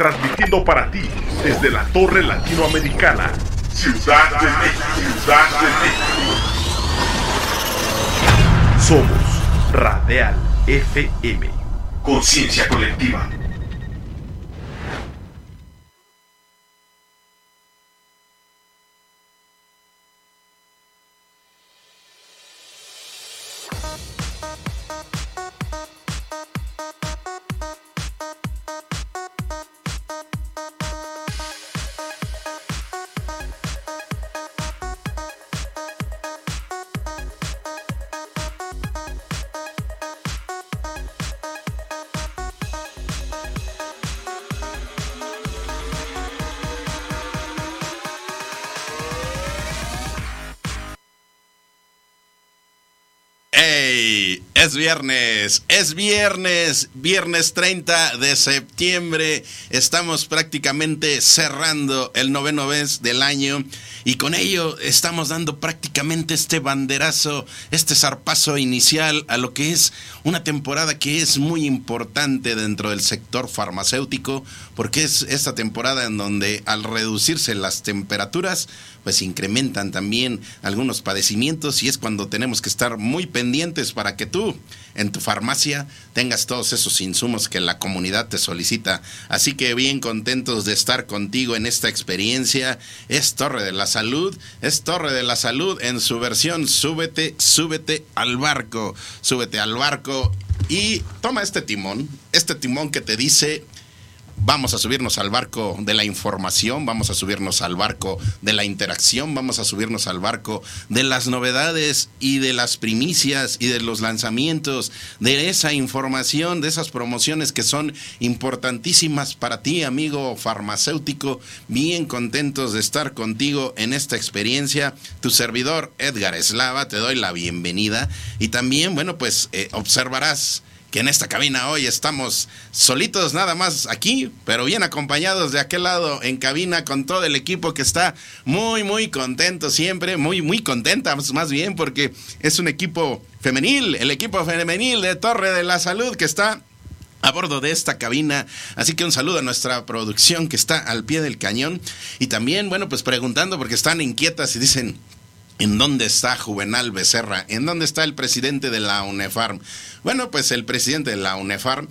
transmitiendo para ti desde la Torre Latinoamericana, Ciudad de México. Ciudad de México. Somos Radial FM. Conciencia colectiva. Viernes, es viernes, viernes 30 de septiembre. Estamos prácticamente cerrando el noveno mes del año y con ello estamos dando prácticamente este banderazo, este zarpazo inicial a lo que es una temporada que es muy importante dentro del sector farmacéutico, porque es esta temporada en donde al reducirse las temperaturas, pues incrementan también algunos padecimientos y es cuando tenemos que estar muy pendientes para que tú en tu farmacia tengas todos esos insumos que la comunidad te solicita. Así que bien contentos de estar contigo en esta experiencia. Es Torre de la Salud, es Torre de la Salud en su versión súbete, súbete al barco, súbete al barco y toma este timón, este timón que te dice vamos a subirnos al barco de la información, vamos a subirnos al barco de la interacción, vamos a subirnos al barco de las novedades y de las primicias y de los lanzamientos, de esa información, de esas promociones que son importantísimas para ti, amigo farmacéutico. Bien contentos de estar contigo en esta experiencia. Tu servidor Edgar Eslava, te doy la bienvenida y también, bueno, pues eh, observarás que en esta cabina hoy estamos solitos nada más aquí, pero bien acompañados de aquel lado en cabina con todo el equipo que está muy, muy contento siempre, muy, muy contenta más bien porque es un equipo femenil, el equipo femenil de Torre de la Salud que está a bordo de esta cabina. Así que un saludo a nuestra producción que está al pie del cañón. Y también, bueno, pues preguntando porque están inquietas y dicen, ¿En dónde está Juvenal Becerra? ¿En dónde está el presidente de la UNEFARM? Bueno, pues el presidente de la UNEFARM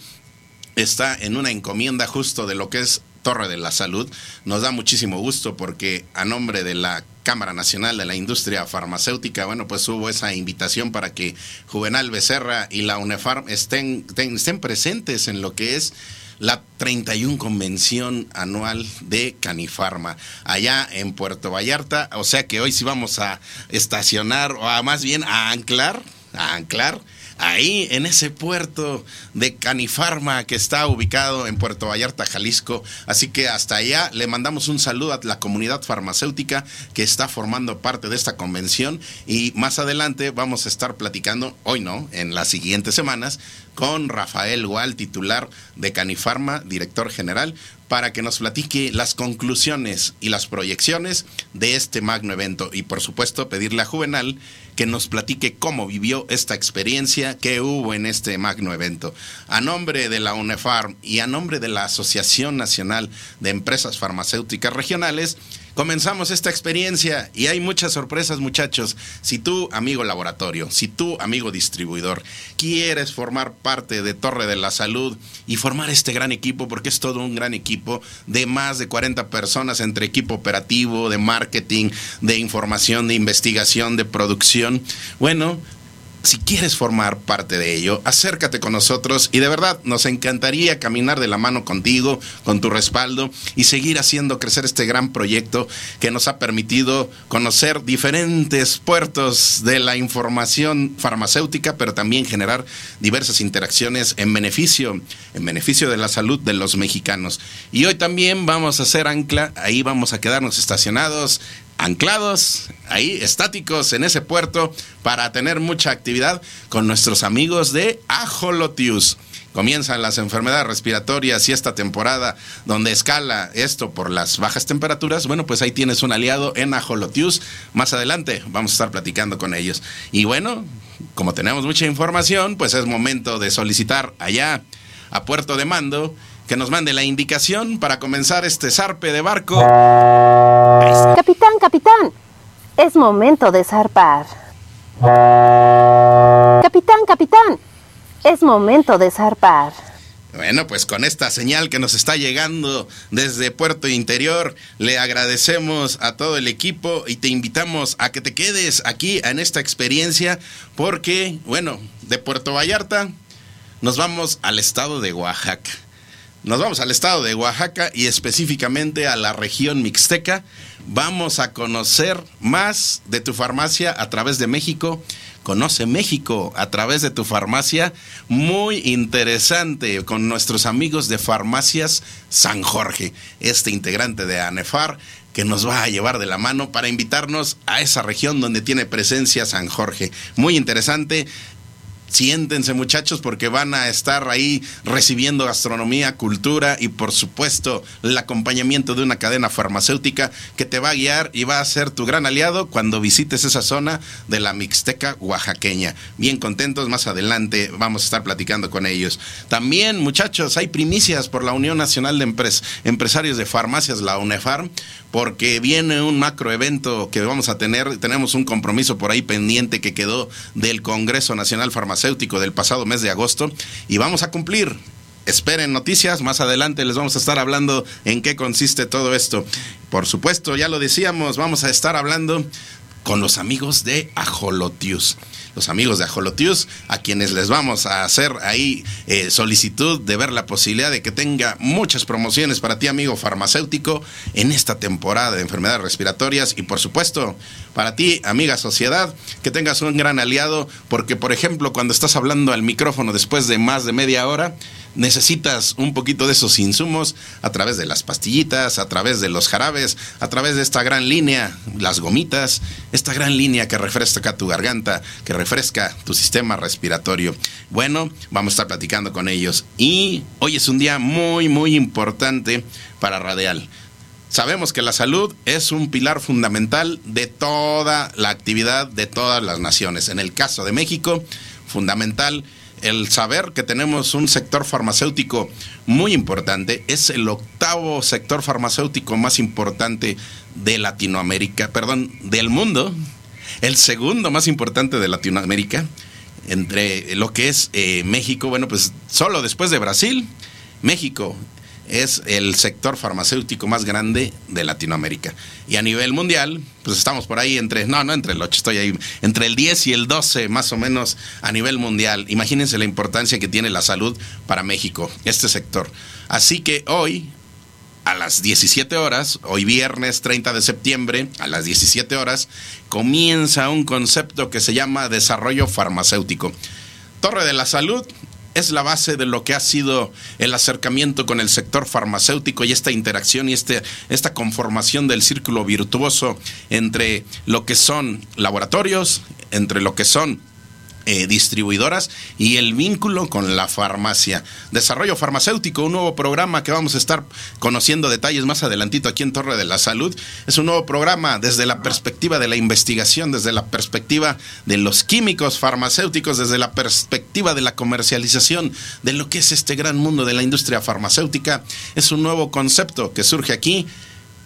está en una encomienda justo de lo que es Torre de la Salud. Nos da muchísimo gusto porque a nombre de la Cámara Nacional de la Industria Farmacéutica, bueno, pues hubo esa invitación para que Juvenal Becerra y la UNEFARM estén, estén presentes en lo que es la 31 convención anual de Canifarma, allá en Puerto Vallarta. O sea que hoy sí vamos a estacionar, o a, más bien a anclar, a anclar ahí en ese puerto de Canifarma que está ubicado en Puerto Vallarta, Jalisco. Así que hasta allá le mandamos un saludo a la comunidad farmacéutica que está formando parte de esta convención y más adelante vamos a estar platicando, hoy no, en las siguientes semanas, con Rafael Gual, titular de Canifarma, director general, para que nos platique las conclusiones y las proyecciones de este magno evento y por supuesto pedirle a Juvenal que nos platique cómo vivió esta experiencia que hubo en este magno evento. A nombre de la UNEFARM y a nombre de la Asociación Nacional de Empresas Farmacéuticas Regionales, comenzamos esta experiencia y hay muchas sorpresas muchachos. Si tú, amigo laboratorio, si tú, amigo distribuidor, quieres formar parte de Torre de la Salud y formar este gran equipo, porque es todo un gran equipo de más de 40 personas entre equipo operativo, de marketing, de información, de investigación, de producción, bueno, si quieres formar parte de ello, acércate con nosotros y de verdad nos encantaría caminar de la mano contigo, con tu respaldo y seguir haciendo crecer este gran proyecto que nos ha permitido conocer diferentes puertos de la información farmacéutica, pero también generar diversas interacciones en beneficio, en beneficio de la salud de los mexicanos. Y hoy también vamos a hacer ancla, ahí vamos a quedarnos estacionados anclados ahí, estáticos en ese puerto para tener mucha actividad con nuestros amigos de Ajolotius. Comienzan las enfermedades respiratorias y esta temporada donde escala esto por las bajas temperaturas, bueno, pues ahí tienes un aliado en Ajolotius. Más adelante vamos a estar platicando con ellos. Y bueno, como tenemos mucha información, pues es momento de solicitar allá a Puerto de Mando que nos mande la indicación para comenzar este zarpe de barco. Capitán, capitán, es momento de zarpar. Capitán, capitán, es momento de zarpar. Bueno, pues con esta señal que nos está llegando desde Puerto Interior, le agradecemos a todo el equipo y te invitamos a que te quedes aquí en esta experiencia porque, bueno, de Puerto Vallarta nos vamos al estado de Oaxaca. Nos vamos al estado de Oaxaca y específicamente a la región mixteca. Vamos a conocer más de tu farmacia a través de México Conoce México a través de tu farmacia. Muy interesante con nuestros amigos de Farmacias San Jorge, este integrante de ANEFAR que nos va a llevar de la mano para invitarnos a esa región donde tiene presencia San Jorge. Muy interesante. Siéntense muchachos porque van a estar ahí recibiendo gastronomía, cultura y por supuesto el acompañamiento de una cadena farmacéutica que te va a guiar y va a ser tu gran aliado cuando visites esa zona de la Mixteca oaxaqueña. Bien contentos, más adelante vamos a estar platicando con ellos. También muchachos, hay primicias por la Unión Nacional de Empresarios de Farmacias, la UNEFARM, porque viene un macroevento que vamos a tener, tenemos un compromiso por ahí pendiente que quedó del Congreso Nacional Farmacéutico del pasado mes de agosto y vamos a cumplir. Esperen noticias, más adelante les vamos a estar hablando en qué consiste todo esto. Por supuesto, ya lo decíamos, vamos a estar hablando con los amigos de Ajolotius amigos de Ajolotius, a quienes les vamos a hacer ahí eh, solicitud de ver la posibilidad de que tenga muchas promociones para ti, amigo farmacéutico, en esta temporada de enfermedades respiratorias. Y por supuesto para ti, amiga sociedad, que tengas un gran aliado, porque por ejemplo, cuando estás hablando al micrófono después de más de media hora, necesitas un poquito de esos insumos a través de las pastillitas, a través de los jarabes, a través de esta gran línea, las gomitas, esta gran línea que refresca tu garganta, que refresca tu sistema respiratorio. Bueno, vamos a estar platicando con ellos. Y hoy es un día muy, muy importante para Radial. Sabemos que la salud es un pilar fundamental de toda la actividad de todas las naciones. En el caso de México, fundamental el saber que tenemos un sector farmacéutico muy importante, es el octavo sector farmacéutico más importante de Latinoamérica, perdón, del mundo, el segundo más importante de Latinoamérica, entre lo que es eh, México, bueno, pues solo después de Brasil, México es el sector farmacéutico más grande de Latinoamérica. Y a nivel mundial, pues estamos por ahí entre, no, no entre el 8, estoy ahí, entre el 10 y el 12 más o menos a nivel mundial. Imagínense la importancia que tiene la salud para México, este sector. Así que hoy, a las 17 horas, hoy viernes 30 de septiembre, a las 17 horas, comienza un concepto que se llama desarrollo farmacéutico. Torre de la Salud es la base de lo que ha sido el acercamiento con el sector farmacéutico y esta interacción y este, esta conformación del círculo virtuoso entre lo que son laboratorios, entre lo que son eh, distribuidoras y el vínculo con la farmacia. Desarrollo farmacéutico, un nuevo programa que vamos a estar conociendo detalles más adelantito aquí en Torre de la Salud. Es un nuevo programa desde la perspectiva de la investigación, desde la perspectiva de los químicos farmacéuticos, desde la perspectiva de la comercialización de lo que es este gran mundo de la industria farmacéutica. Es un nuevo concepto que surge aquí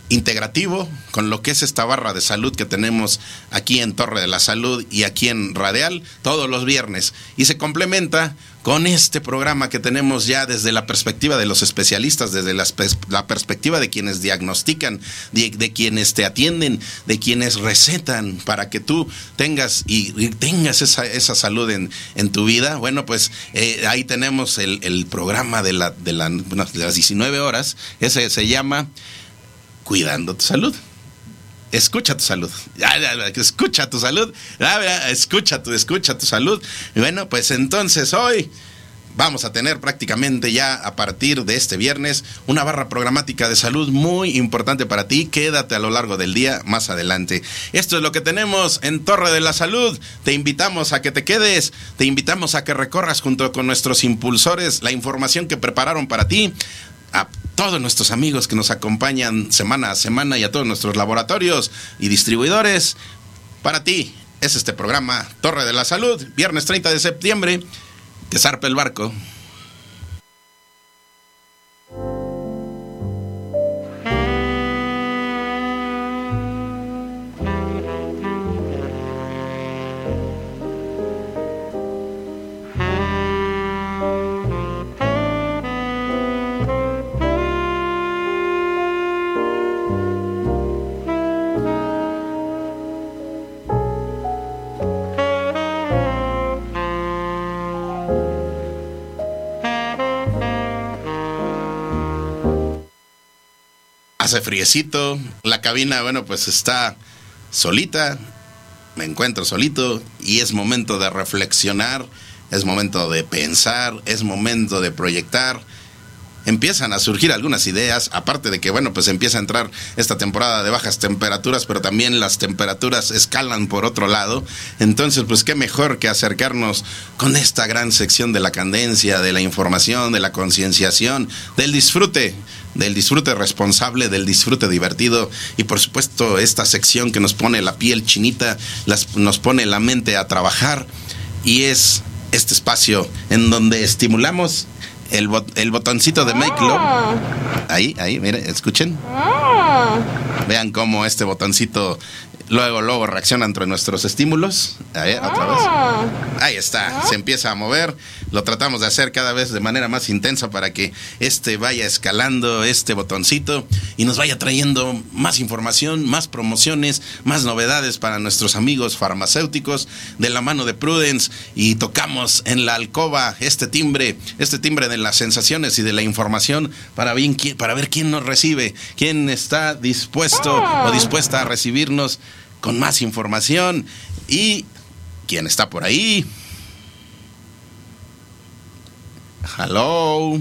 integrativo con lo que es esta barra de salud que tenemos aquí en Torre de la Salud y aquí en Radial todos los viernes y se complementa con este programa que tenemos ya desde la perspectiva de los especialistas, desde la, perspectiva de quienes diagnostican, de, quienes te atienden, de quienes recetan para que tú tengas y, tengas esa, esa salud en, en, tu vida. Bueno, pues eh, ahí tenemos el, el programa de, la, de, la, de las 19 horas, ese se llama cuidando tu salud. Escucha tu salud. Escucha tu salud. Escucha tu, escucha tu salud. Bueno, pues entonces hoy vamos a tener prácticamente ya a partir de este viernes una barra programática de salud muy importante para ti. Quédate a lo largo del día más adelante. Esto es lo que tenemos en Torre de la Salud. Te invitamos a que te quedes, te invitamos a que recorras junto con nuestros impulsores la información que prepararon para ti a todos nuestros amigos que nos acompañan semana a semana y a todos nuestros laboratorios y distribuidores. Para ti es este programa Torre de la Salud, viernes 30 de septiembre, que zarpe el barco. Hace friecito, la cabina, bueno, pues está solita, me encuentro solito y es momento de reflexionar, es momento de pensar, es momento de proyectar empiezan a surgir algunas ideas, aparte de que, bueno, pues empieza a entrar esta temporada de bajas temperaturas, pero también las temperaturas escalan por otro lado. Entonces, pues qué mejor que acercarnos con esta gran sección de la candencia, de la información, de la concienciación, del disfrute del disfrute responsable, del disfrute divertido y por supuesto esta sección que nos pone la piel chinita, nos pone la mente a trabajar y es este espacio en donde estimulamos el, el botoncito de Make Love. Ah. Ahí, ahí, miren, escuchen. Ah. Vean cómo este botoncito luego, luego reacciona entre nuestros estímulos. Ahí, otra vez. Ah. Ahí está, se empieza a mover lo tratamos de hacer cada vez de manera más intensa para que este vaya escalando este botoncito y nos vaya trayendo más información, más promociones, más novedades para nuestros amigos farmacéuticos de la mano de Prudence y tocamos en la alcoba este timbre, este timbre de las sensaciones y de la información para, bien, para ver quién nos recibe, quién está dispuesto o dispuesta a recibirnos con más información y quién está por ahí. Hello.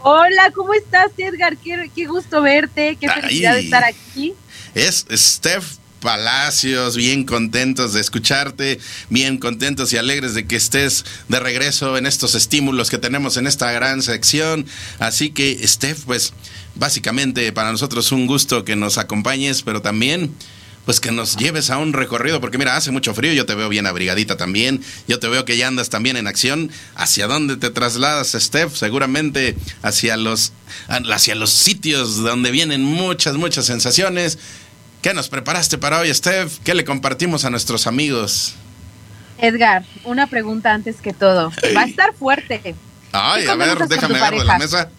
Hola, ¿cómo estás, Edgar? Qué, gusto verte, qué felicidad de estar aquí. Es Steph Palacios, bien contentos de escucharte, bien contentos y alegres de que estés de regreso en estos estímulos que tenemos en esta gran sección. Así que, Steph, pues básicamente para nosotros un gusto que nos acompañes, pero también pues que nos lleves a un recorrido, porque mira, hace mucho frío, yo te veo bien abrigadita también, yo te veo que ya andas también en acción. ¿Hacia dónde te trasladas, Steph? Seguramente hacia los, hacia los sitios donde vienen muchas, muchas sensaciones. ¿Qué nos preparaste para hoy, Steph? ¿Qué le compartimos a nuestros amigos? Edgar, una pregunta antes que todo. Va a estar fuerte. Ay, a ver, déjame agarrar la mesa.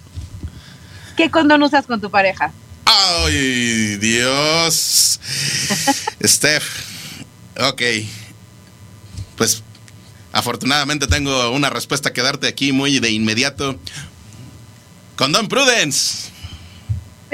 ¿Qué condón usas con tu pareja? ¡Ay, Dios! Steph, ok. Pues afortunadamente tengo una respuesta que darte aquí muy de inmediato. Condón Prudence.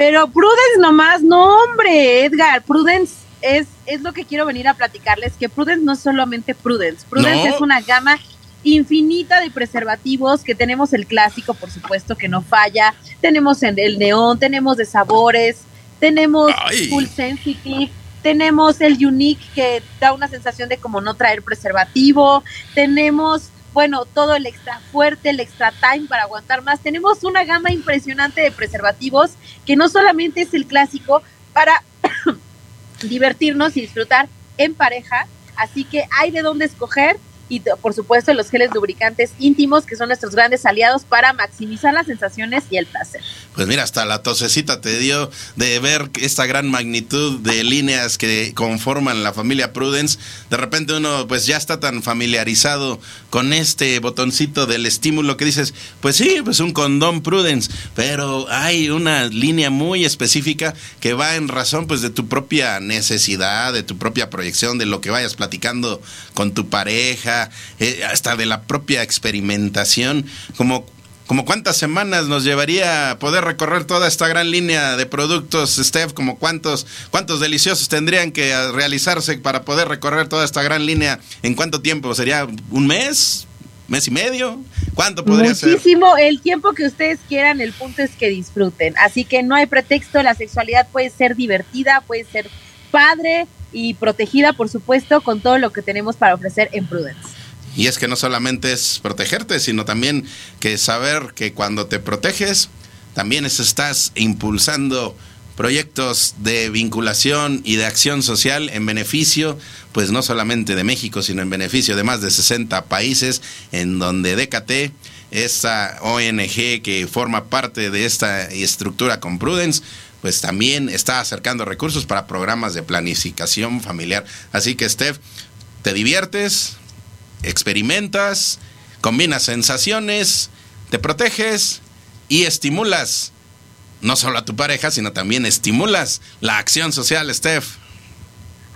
Pero Prudence nomás, no hombre, Edgar, Prudence es, es lo que quiero venir a platicarles, que Prudence no es solamente Prudence, Prudence es una gama infinita de preservativos, que tenemos el clásico, por supuesto, que no falla, tenemos el neón, tenemos de sabores, tenemos full sensitive, tenemos el unique que da una sensación de como no traer preservativo, tenemos bueno, todo el extra fuerte, el extra time para aguantar más. Tenemos una gama impresionante de preservativos que no solamente es el clásico para divertirnos y disfrutar en pareja, así que hay de dónde escoger y por supuesto los geles lubricantes íntimos que son nuestros grandes aliados para maximizar las sensaciones y el placer. Pues mira, hasta la tosecita te dio de ver esta gran magnitud de líneas que conforman la familia Prudence. De repente uno pues ya está tan familiarizado con este botoncito del estímulo que dices, pues sí, pues un condón Prudence, pero hay una línea muy específica que va en razón pues de tu propia necesidad, de tu propia proyección, de lo que vayas platicando con tu pareja, eh, hasta de la propia experimentación, como como cuántas semanas nos llevaría poder recorrer toda esta gran línea de productos, Steph, como cuántos, cuántos deliciosos tendrían que realizarse para poder recorrer toda esta gran línea, ¿en cuánto tiempo? ¿Sería un mes? ¿Mes y medio? ¿Cuánto podría ser? Muchísimo, el tiempo que ustedes quieran, el punto es que disfruten. Así que no hay pretexto, la sexualidad puede ser divertida, puede ser padre, y protegida, por supuesto, con todo lo que tenemos para ofrecer en Prudence. Y es que no solamente es protegerte, sino también que saber que cuando te proteges, también estás impulsando proyectos de vinculación y de acción social en beneficio, pues no solamente de México, sino en beneficio de más de 60 países, en donde DKT, esta ONG que forma parte de esta estructura con Prudence, pues también está acercando recursos para programas de planificación familiar. Así que, Steph, te diviertes, experimentas, combinas sensaciones, te proteges y estimulas no solo a tu pareja, sino también estimulas la acción social, Steph.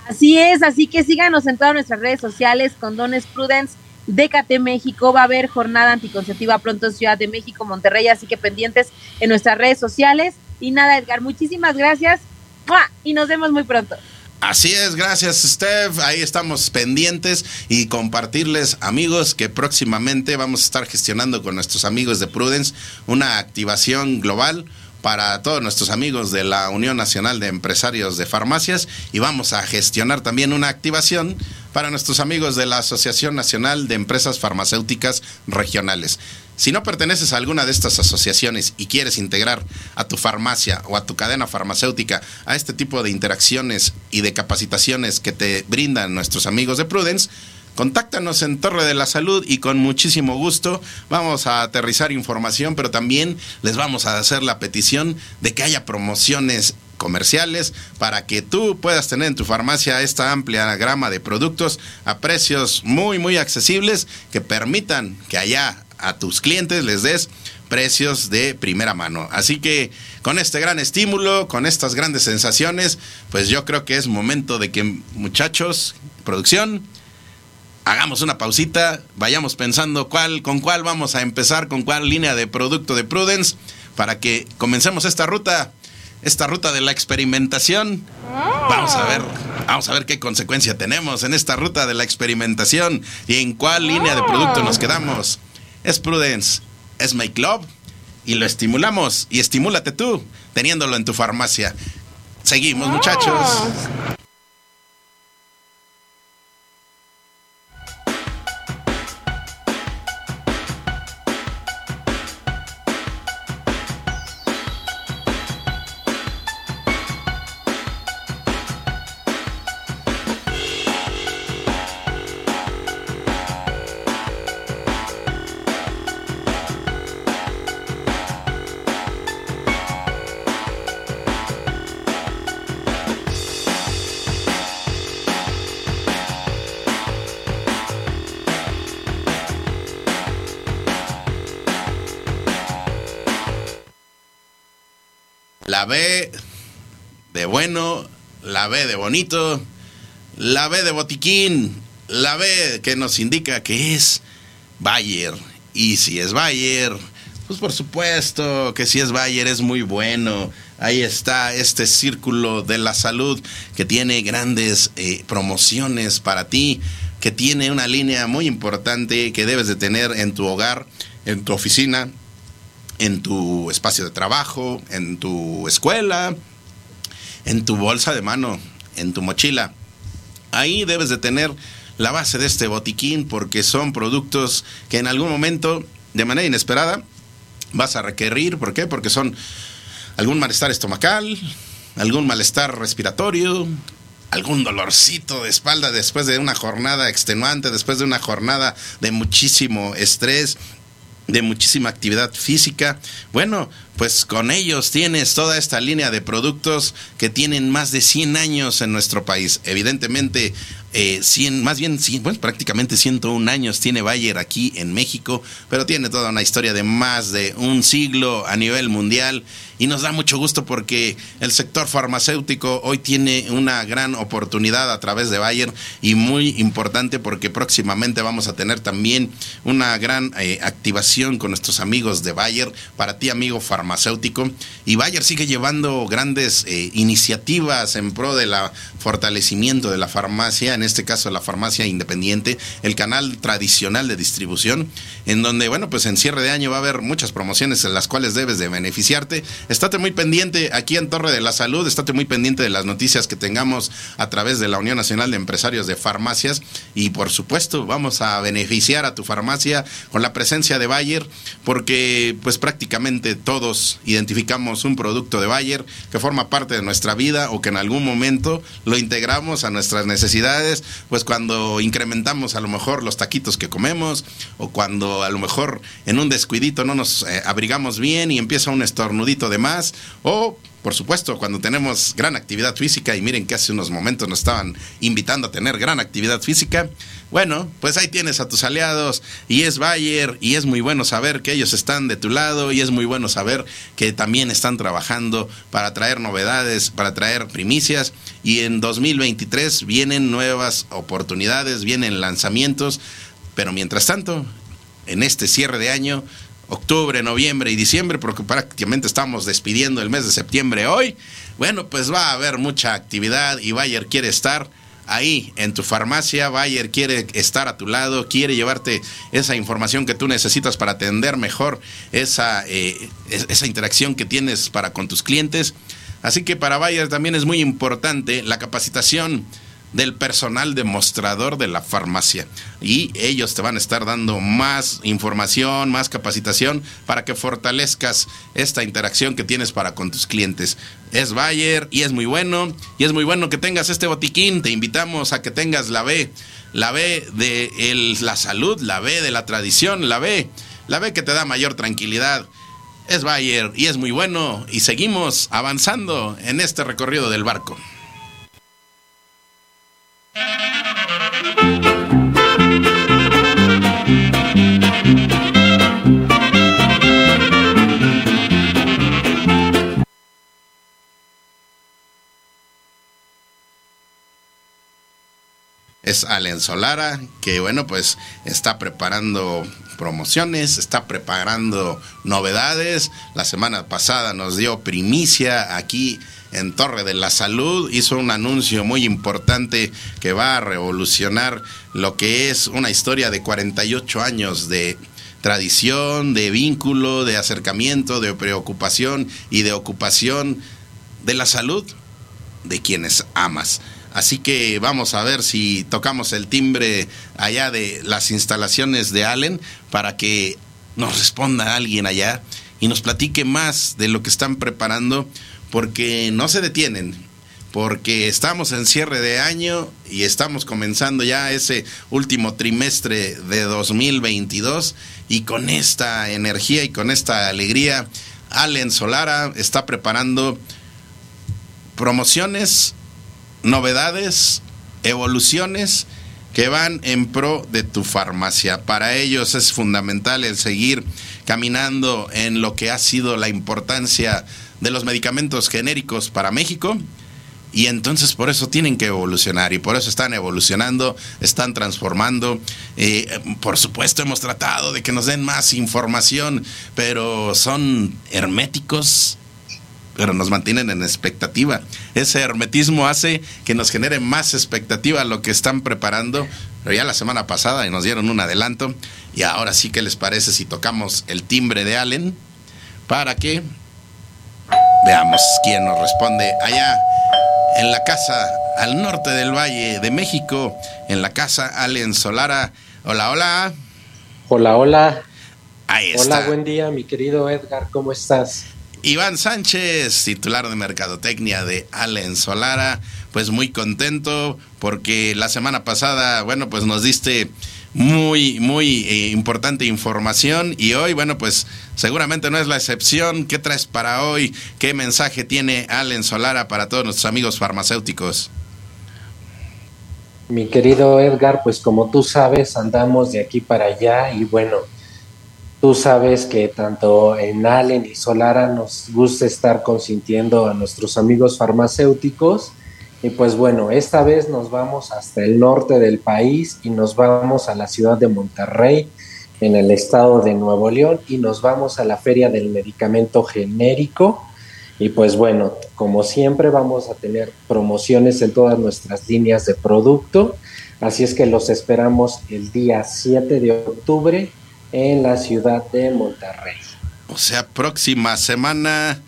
Así es, así que síganos en todas nuestras redes sociales, Condones Prudence, DKT México, va a haber jornada anticonceptiva pronto en Ciudad de México, Monterrey, así que pendientes en nuestras redes sociales Y nada, Edgar, muchísimas gracias y nos vemos muy pronto. Así es, gracias Steph. Ahí estamos pendientes y compartirles amigos que próximamente vamos a estar gestionando con nuestros amigos de Prudence una activación global para todos nuestros amigos de la Unión Nacional de Empresarios de Farmacias y vamos a gestionar también una activación para nuestros amigos de la Asociación Nacional de Empresas Farmacéuticas Regionales. Si no perteneces a alguna de estas asociaciones y quieres integrar a tu farmacia o a tu cadena farmacéutica a este tipo de interacciones y de capacitaciones que te brindan nuestros amigos de Prudence, Contáctanos en Torre de la Salud y con muchísimo gusto vamos a aterrizar información, pero también les vamos a hacer la petición de que haya promociones comerciales para que tú puedas tener en tu farmacia esta amplia gama de productos a precios muy muy accesibles que permitan que allá a tus clientes les des precios de primera mano. Así que con este gran estímulo, con estas grandes sensaciones, pues yo creo que es momento de que muchachos, producción, hagamos una pausita, vayamos pensando cuál, con cuál vamos a empezar, con cuál línea de producto de Prudence, para que comencemos esta ruta, esta ruta de la experimentación. Vamos a ver, vamos a ver qué consecuencia tenemos en esta ruta de la experimentación y en cuál línea de producto nos quedamos. Es Prudence, es My Club y lo estimulamos y estimúlate tú teniéndolo en tu farmacia. Seguimos, muchachos. B de bueno, la B de bonito, la B de botiquín, la B que nos indica que es Bayer. Y si es Bayer, pues por supuesto que si es Bayer es muy bueno. Ahí está este círculo de la salud que tiene grandes eh, promociones para ti, que tiene una línea muy importante que debes de tener en tu hogar, en tu oficina, en tu espacio de trabajo, en tu escuela, en tu bolsa de mano, en tu mochila. Ahí debes de tener la base de este botiquín porque son productos que en algún momento, de manera inesperada, vas a requerir. ¿Por qué? Porque son algún malestar estomacal, algún malestar respiratorio, algún dolorcito de espalda después de una jornada extenuante, después de una jornada de muchísimo estrés, de muchísima actividad física. Bueno, pues con ellos tienes toda esta línea de productos que tienen más de 100 años en nuestro país. Evidentemente, eh, más bien, bueno, prácticamente 101 años tiene Bayer aquí en México, pero tiene toda una historia de más de un siglo a nivel mundial y nos da mucho gusto porque el sector farmacéutico hoy tiene una gran oportunidad a través de Bayer y muy importante porque próximamente vamos a tener también una gran eh, activación con nuestros amigos de Bayer para ti amigo farmacéutico y Bayer sigue llevando grandes eh, iniciativas en pro de la fortalecimiento de la farmacia, en este caso la farmacia independiente, el canal tradicional de distribución, en donde bueno, pues en cierre de año va a haber muchas promociones en las cuales debes de beneficiarte. Estate muy pendiente aquí en Torre de la Salud, estate muy pendiente de las noticias que tengamos a través de la Unión Nacional de Empresarios de Farmacias. Y por supuesto vamos a beneficiar a tu farmacia con la presencia de Bayer porque pues prácticamente todos identificamos un producto de Bayer que forma parte de nuestra vida o que en algún momento lo integramos a nuestras necesidades, pues cuando incrementamos a lo mejor los taquitos que comemos o cuando a lo mejor en un descuidito no nos eh, abrigamos bien y empieza un estornudito de más, o por supuesto, cuando tenemos gran actividad física, y miren que hace unos momentos nos estaban invitando a tener gran actividad física, bueno, pues ahí tienes a tus aliados, y es Bayer, y es muy bueno saber que ellos están de tu lado, y es muy bueno saber que también están trabajando para traer novedades, para traer primicias, y en 2023 vienen nuevas oportunidades, vienen lanzamientos, pero mientras tanto, en este cierre de año, octubre, noviembre y diciembre, porque prácticamente estamos despidiendo el mes de septiembre hoy, bueno, pues va a haber mucha actividad y Bayer quiere estar ahí en tu farmacia. Bayer quiere estar a tu lado, quiere llevarte esa información que tú necesitas para atender mejor esa, eh, esa interacción que tienes para con tus clientes. Así que para Bayer también es muy importante la capacitación del personal demostrador de la farmacia. Y ellos te van a estar dando más información, más capacitación para que fortalezcas esta interacción que tienes para con tus clientes. Es Bayer y es muy bueno. Y es muy bueno que tengas este botiquín. Te invitamos a que tengas la B. La B de la salud, la B de la tradición, la B. La B que te da mayor tranquilidad. Es Bayer y es muy bueno. Y seguimos avanzando en este recorrido del barco. Es Allen Solara, que bueno, pues está preparando promociones, está preparando novedades. La semana pasada nos dio primicia aquí en Torre de la Salud, hizo un anuncio muy importante que va a revolucionar lo que es una historia de 48 años de tradición, de vínculo, de acercamiento, de preocupación y de ocupación de la salud de quienes amas. Así que vamos a ver si tocamos el timbre allá de las instalaciones de Allen para que nos responda alguien allá y nos platique más de lo que están preparando porque no se detienen, porque estamos en cierre de año y estamos comenzando ya ese último trimestre de 2022 y con esta energía y con esta alegría, Allen Solara está preparando promociones, novedades, evoluciones que van en pro de tu farmacia. Para ellos es fundamental el seguir caminando en lo que ha sido la importancia de los medicamentos genéricos para México. Y entonces por eso tienen que evolucionar y por eso están evolucionando, están transformando. Eh, por supuesto hemos tratado de que nos den más información, pero son herméticos, pero nos mantienen en expectativa. Ese hermetismo hace que nos genere más expectativa lo que están preparando. Pero ya la semana pasada nos dieron un adelanto y ahora sí que les parece si tocamos el timbre de Allen para que Veamos quién nos responde allá en la casa al norte del Valle de México, en la casa Allen Solara. Hola, hola. Hola, hola. Ahí está. Hola, buen día, mi querido Edgar, ¿cómo estás? Iván Sánchez, titular de Mercadotecnia de Allen Solara, pues muy contento porque la semana pasada, bueno, pues nos diste muy, muy eh, importante información y hoy, bueno, pues seguramente no es la excepción. ¿Qué traes para hoy? ¿Qué mensaje tiene Allen Solara para todos nuestros amigos farmacéuticos? Mi querido Edgar, pues como tú sabes, andamos de aquí para allá y bueno, tú sabes que tanto en Allen y Solara nos gusta estar consintiendo a nuestros amigos farmacéuticos y pues bueno, esta vez nos vamos hasta el norte del país y nos vamos a la ciudad de Monterrey, en el estado de Nuevo León, y nos vamos a la Feria del Medicamento Genérico. Y pues bueno, como siempre vamos a tener promociones en todas nuestras líneas de producto. Así es que los esperamos el día 7 de octubre en la ciudad de Monterrey. O sea, próxima semana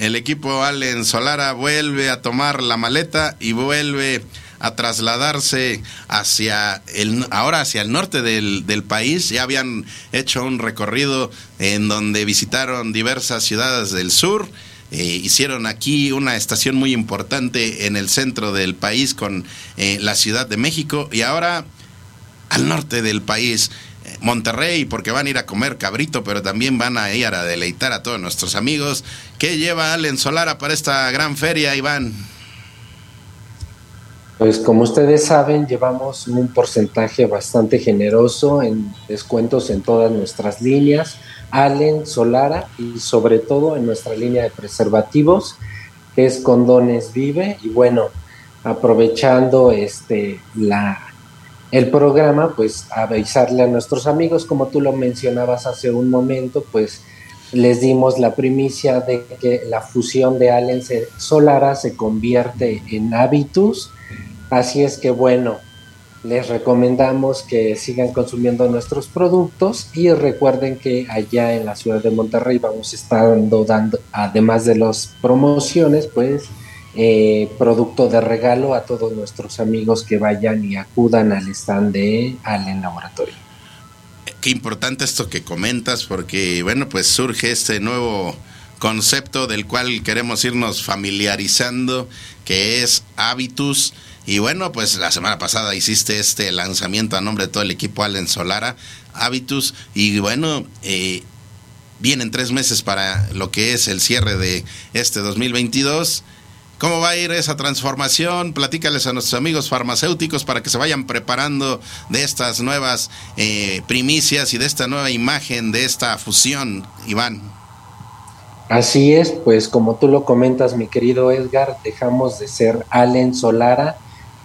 el equipo Allen Solara vuelve a tomar la maleta y vuelve a trasladarse hacia el ahora hacia el norte del, país. Ya habían hecho un recorrido en donde visitaron diversas ciudades del sur. Eh, hicieron aquí una estación muy importante en el centro del país con eh, la Ciudad de México y ahora al norte del país. Monterrey porque van a ir a comer cabrito, pero también van a ir a deleitar a todos nuestros amigos. ¿Qué lleva Allen Solara para esta gran feria, Iván? Pues como ustedes saben, llevamos un porcentaje bastante generoso en descuentos en todas nuestras líneas, Allen, Solara y sobre todo en nuestra línea de preservativos, que es Condones Vive. Y bueno, aprovechando este la el programa, pues avisarle a nuestros amigos, como tú lo mencionabas hace un momento, pues les dimos la primicia de que la fusión de Allen Solara se convierte en Habitus. Así es que bueno, les recomendamos que sigan consumiendo nuestros productos y recuerden que allá en la ciudad de Monterrey vamos estar dando, además de las promociones, pues eh, producto de regalo a todos nuestros amigos que vayan y acudan al stand de Allen Laboratorio. Qué importante esto que comentas porque, bueno, pues surge este nuevo concepto del cual queremos irnos familiarizando, que es Habitus. Y bueno, pues la semana pasada hiciste este lanzamiento a nombre de todo el equipo Allen Solara, Habitus, y bueno, eh, vienen tres meses para lo que es el cierre de este 2022 ¿Cómo va a ir esa transformación? Platícales a nuestros amigos farmacéuticos para que se vayan preparando de estas nuevas eh, primicias y de esta nueva imagen, de esta fusión, Iván. Así es, pues como tú lo comentas, mi querido Edgar, dejamos de ser Allen Solara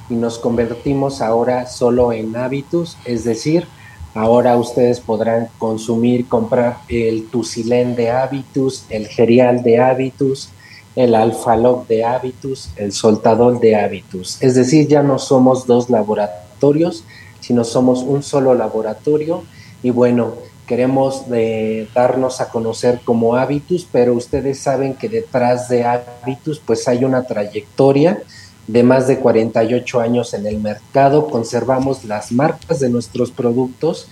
y nos convertimos ahora solo en Habitus, es decir, ahora ustedes podrán consumir, comprar el Tusilén de Habitus, el Gerial de Habitus, el alfalog de Habitus, el soltador de Habitus. Es decir, ya no somos dos laboratorios, sino somos un solo laboratorio. Y bueno, queremos de darnos a conocer como Habitus, pero ustedes saben que detrás de Habitus pues hay una trayectoria de más de 48 años en el mercado, conservamos las marcas de nuestros productos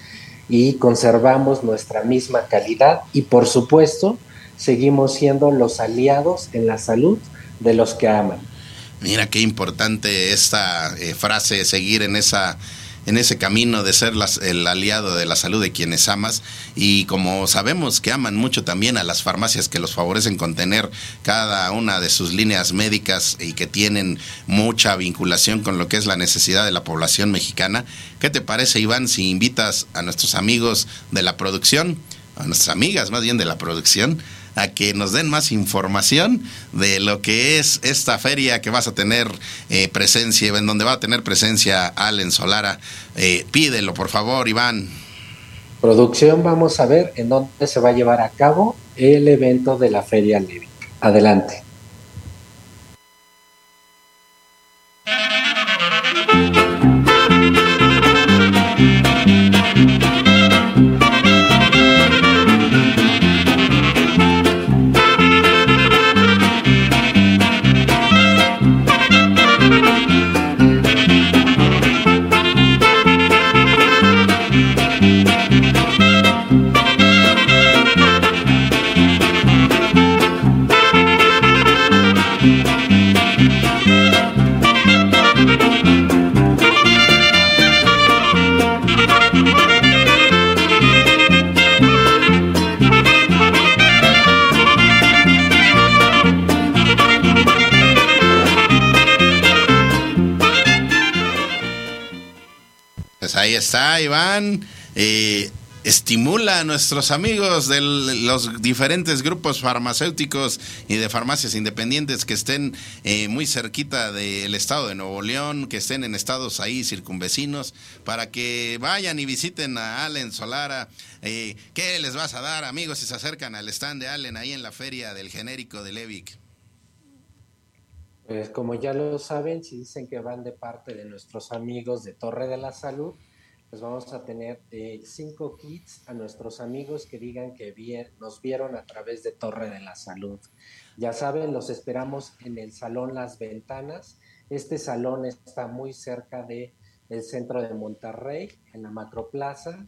y conservamos nuestra misma calidad. Y por supuesto seguimos siendo los aliados en la salud de los que aman. Mira qué importante esta eh, frase, seguir en esa en ese camino de ser el aliado de la salud de quienes amas y como sabemos que aman mucho también a las farmacias que los favorecen con tener cada una de sus líneas médicas y que tienen mucha vinculación con lo que es la necesidad de la población mexicana, ¿qué te parece Iván si invitas a nuestros amigos de la producción, a nuestras amigas más bien de la producción, a que nos den más información de lo que es esta feria que vas a tener eh, presencia, en donde va a tener presencia Allen Solara. Eh, pídelo, por favor, Iván. Producción, vamos a ver en dónde se va a llevar a cabo el evento de la Feria Levi. Adelante. Está, Iván. Estimula a nuestros amigos de los diferentes grupos farmacéuticos y de farmacias independientes que estén eh, muy cerquita del estado de Nuevo León, que estén en estados ahí circunvecinos, para que vayan y visiten a Allen Solara. Eh, ¿Qué les vas a dar, amigos, si se acercan al stand de Allen ahí en la feria del genérico de Levic? Pues como ya lo saben, si dicen que van de parte de nuestros amigos de Torre de la Salud, pues vamos a tener eh, cinco kits a nuestros amigos que digan que nos vieron a través de Torre de la Salud. Ya saben, los esperamos en el Salón Las Ventanas. Este salón está muy cerca de el centro de Monterrey, en la Macroplaza.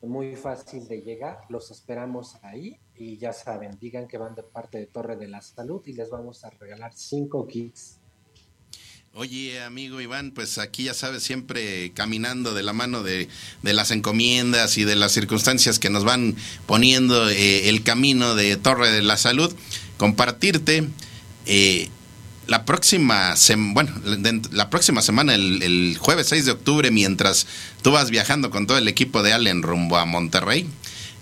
Muy fácil de llegar. Los esperamos ahí y ya saben, digan que van de parte de Torre de la Salud y les vamos a regalar cinco kits Oye, amigo Iván, pues aquí ya sabes, siempre caminando de la mano de, las encomiendas y de las circunstancias que nos van poniendo eh, el camino de Torre de la Salud, compartirte eh, la próxima, bueno, la próxima semana, el, jueves 6 de octubre, mientras tú vas viajando con todo el equipo de Allen rumbo a Monterrey,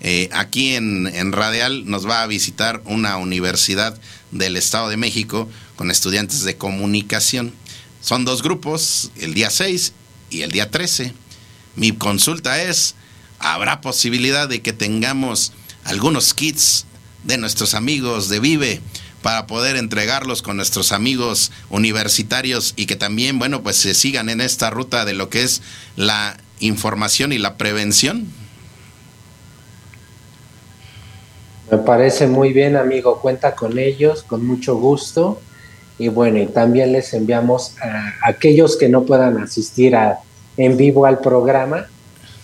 eh, aquí en, en Radial nos va a visitar una universidad del Estado de México con estudiantes de comunicación. Son dos grupos, el día 6 y el día 13. mi consulta es, ¿habrá posibilidad de que tengamos algunos kits de nuestros amigos de Vive para poder entregarlos con nuestros amigos universitarios y que también, bueno, pues se sigan en esta ruta de lo que es la información y la prevención? Me parece muy bien, amigo. Cuenta con ellos, con mucho gusto. Y bueno, y también les enviamos a aquellos que no puedan asistir a, en vivo al programa,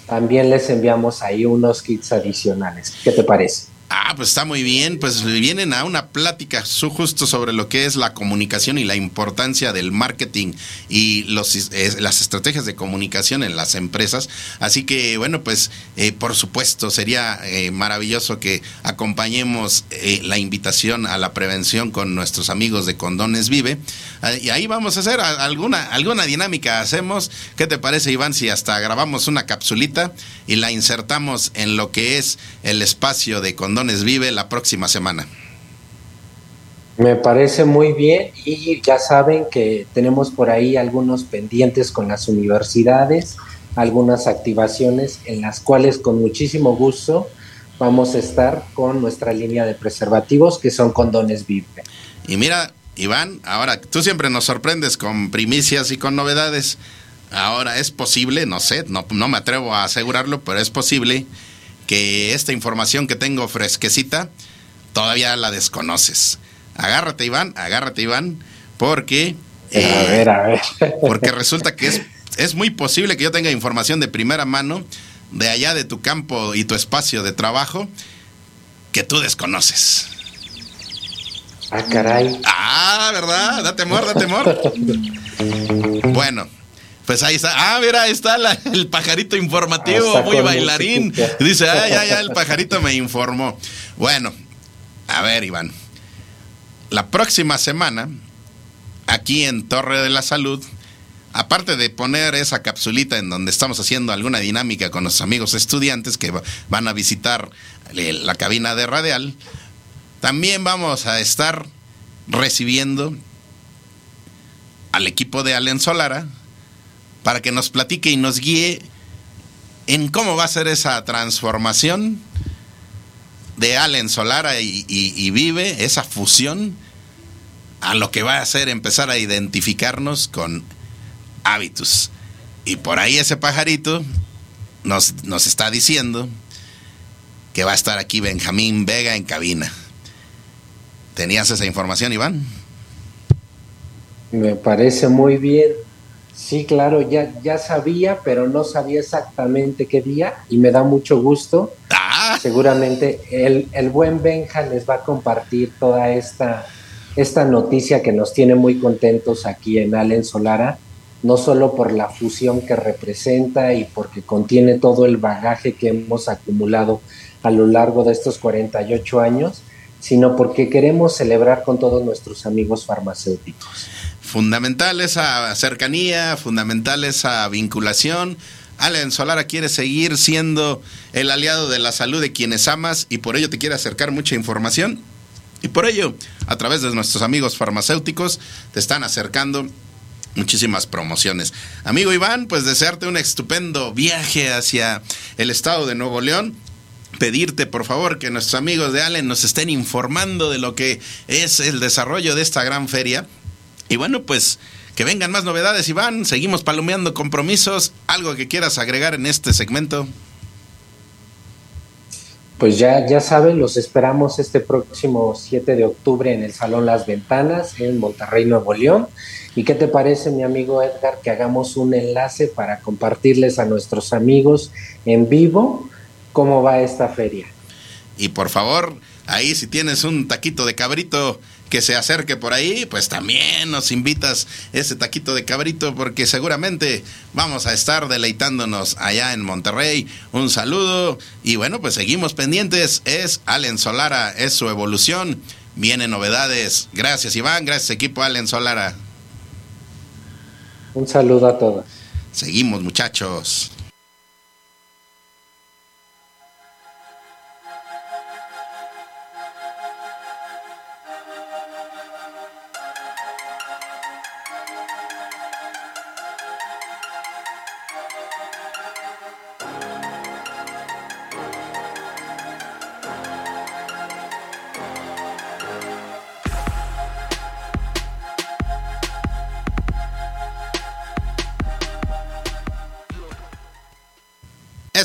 también les enviamos ahí unos kits adicionales. ¿Qué te parece? Ah, pues está muy bien. Pues vienen a una plática justo sobre lo que es la comunicación y la importancia del marketing y los, las estrategias de comunicación en las empresas. Así que, bueno, pues eh, por supuesto sería eh, maravilloso que acompañemos eh, la invitación a la prevención con nuestros amigos de Condones Vive. Ah, y ahí vamos a hacer alguna, alguna dinámica. Hacemos, ¿qué te parece, Iván, si hasta grabamos una capsulita y la insertamos en lo que es el espacio de Condones Vive la próxima semana. Me parece muy bien y ya saben que tenemos por ahí algunos pendientes con las universidades, algunas activaciones en las cuales con muchísimo gusto vamos a estar con nuestra línea de preservativos que son condones Vive. Y mira, Iván, ahora tú siempre nos sorprendes con primicias y con novedades. Ahora es posible, no sé, no, no me atrevo a asegurarlo, pero es posible que esta información que tengo fresquecita todavía la desconoces. Agárrate, Iván, agárrate, Iván, porque... a eh, ver, a ver. Porque resulta que es, es muy posible que yo tenga información de primera mano de allá de tu campo y tu espacio de trabajo que tú desconoces. Ah, caray. Ah, ¿verdad? Date temor, date temor. bueno, pues ahí está. Ah, mira, ahí está el pajarito informativo, muy bailarín. Dice, ah, ya, ya, el pajarito me informó. Bueno, a ver, Iván. La próxima semana, aquí en Torre de la Salud, aparte de poner esa capsulita en donde estamos haciendo alguna dinámica con los amigos estudiantes que van a visitar la cabina de radial, también vamos a estar recibiendo al equipo de Allen Solara, para que nos platique y nos guíe en cómo va a ser esa transformación de Allen Solara y, Vive, esa fusión, a lo que va a ser empezar a identificarnos con hábitos. Y por ahí ese pajarito nos, nos está diciendo que va a estar aquí Benjamín Vega en cabina. ¿Tenías esa información, Iván? Me parece muy bien. Sí, claro, ya, ya sabía, pero no sabía exactamente qué día y me da mucho gusto. Ah. Seguramente el, el, buen Benja les va a compartir toda esta, esta noticia que nos tiene muy contentos aquí en Allen Solara, no solo por la fusión que representa y porque contiene todo el bagaje que hemos acumulado a lo largo de estos 48 años, sino porque queremos celebrar con todos nuestros amigos farmacéuticos fundamental esa cercanía, fundamental esa vinculación. Allen Solara quiere seguir siendo el aliado de la salud de quienes amas y por ello te quiere acercar mucha información. Y por ello, a través de nuestros amigos farmacéuticos, te están acercando muchísimas promociones. Amigo Iván, pues desearte un estupendo viaje hacia el estado de Nuevo León pedirte por favor que nuestros amigos de Allen nos estén informando de lo que es el desarrollo de esta gran feria y bueno, pues que vengan más novedades, Iván. Seguimos palomeando compromisos. ¿Algo que quieras agregar en este segmento? Pues ya, ya saben, los esperamos este próximo 7 de octubre en el Salón Las Ventanas en Monterrey, Nuevo León. ¿Y qué te parece, mi amigo Edgar, que hagamos un enlace para compartirles a nuestros amigos en vivo cómo va esta feria? Y por favor, ahí si tienes un taquito de cabrito que se acerque por ahí, pues también nos invitas ese taquito de cabrito porque seguramente vamos a estar deleitándonos allá en Monterrey. Un saludo y bueno, pues seguimos pendientes. Es Allen Solara, es su evolución. Vienen novedades. Gracias Iván, gracias equipo Allen Solara. Un saludo a todos. Seguimos muchachos.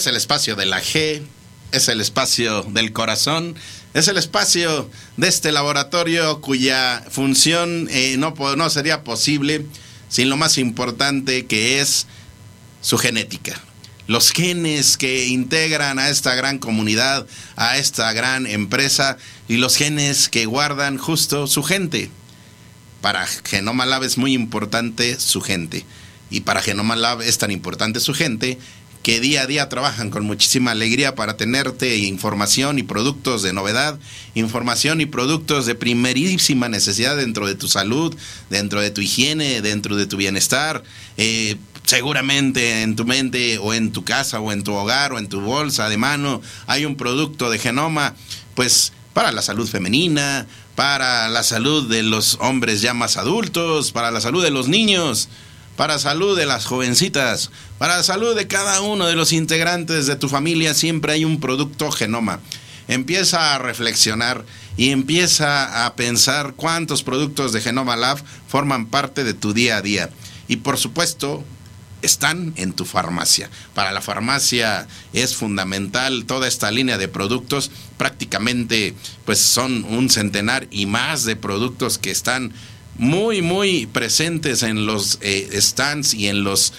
Es el espacio de la G, es el espacio del corazón, es el espacio de este laboratorio cuya función eh, no, no sería posible sin lo más importante que es su genética. Los genes que integran a esta gran comunidad, a esta gran empresa y los genes que guardan justo su gente. Para Genoma Lab es muy importante su gente. Y para Genoma Lab es tan importante su gente que día a día trabajan con muchísima alegría para tenerte información y productos de novedad, información y productos de primerísima necesidad dentro de tu salud, dentro de tu higiene, dentro de tu bienestar. Eh, seguramente en tu mente o en tu casa o en tu hogar o en tu bolsa de mano hay un producto de genoma, pues para la salud femenina, para la salud de los hombres ya más adultos, para la salud de los niños para salud de las jovencitas, para salud de cada uno de los integrantes de tu familia, siempre hay un producto genoma. Empieza a reflexionar y empieza a pensar cuántos productos de Genoma Lab forman parte de tu día a día. Y por supuesto, están en tu farmacia. Para la farmacia es fundamental toda esta línea de productos. Prácticamente pues son un centenar y más de productos que están muy, muy presentes en los eh, stands y en los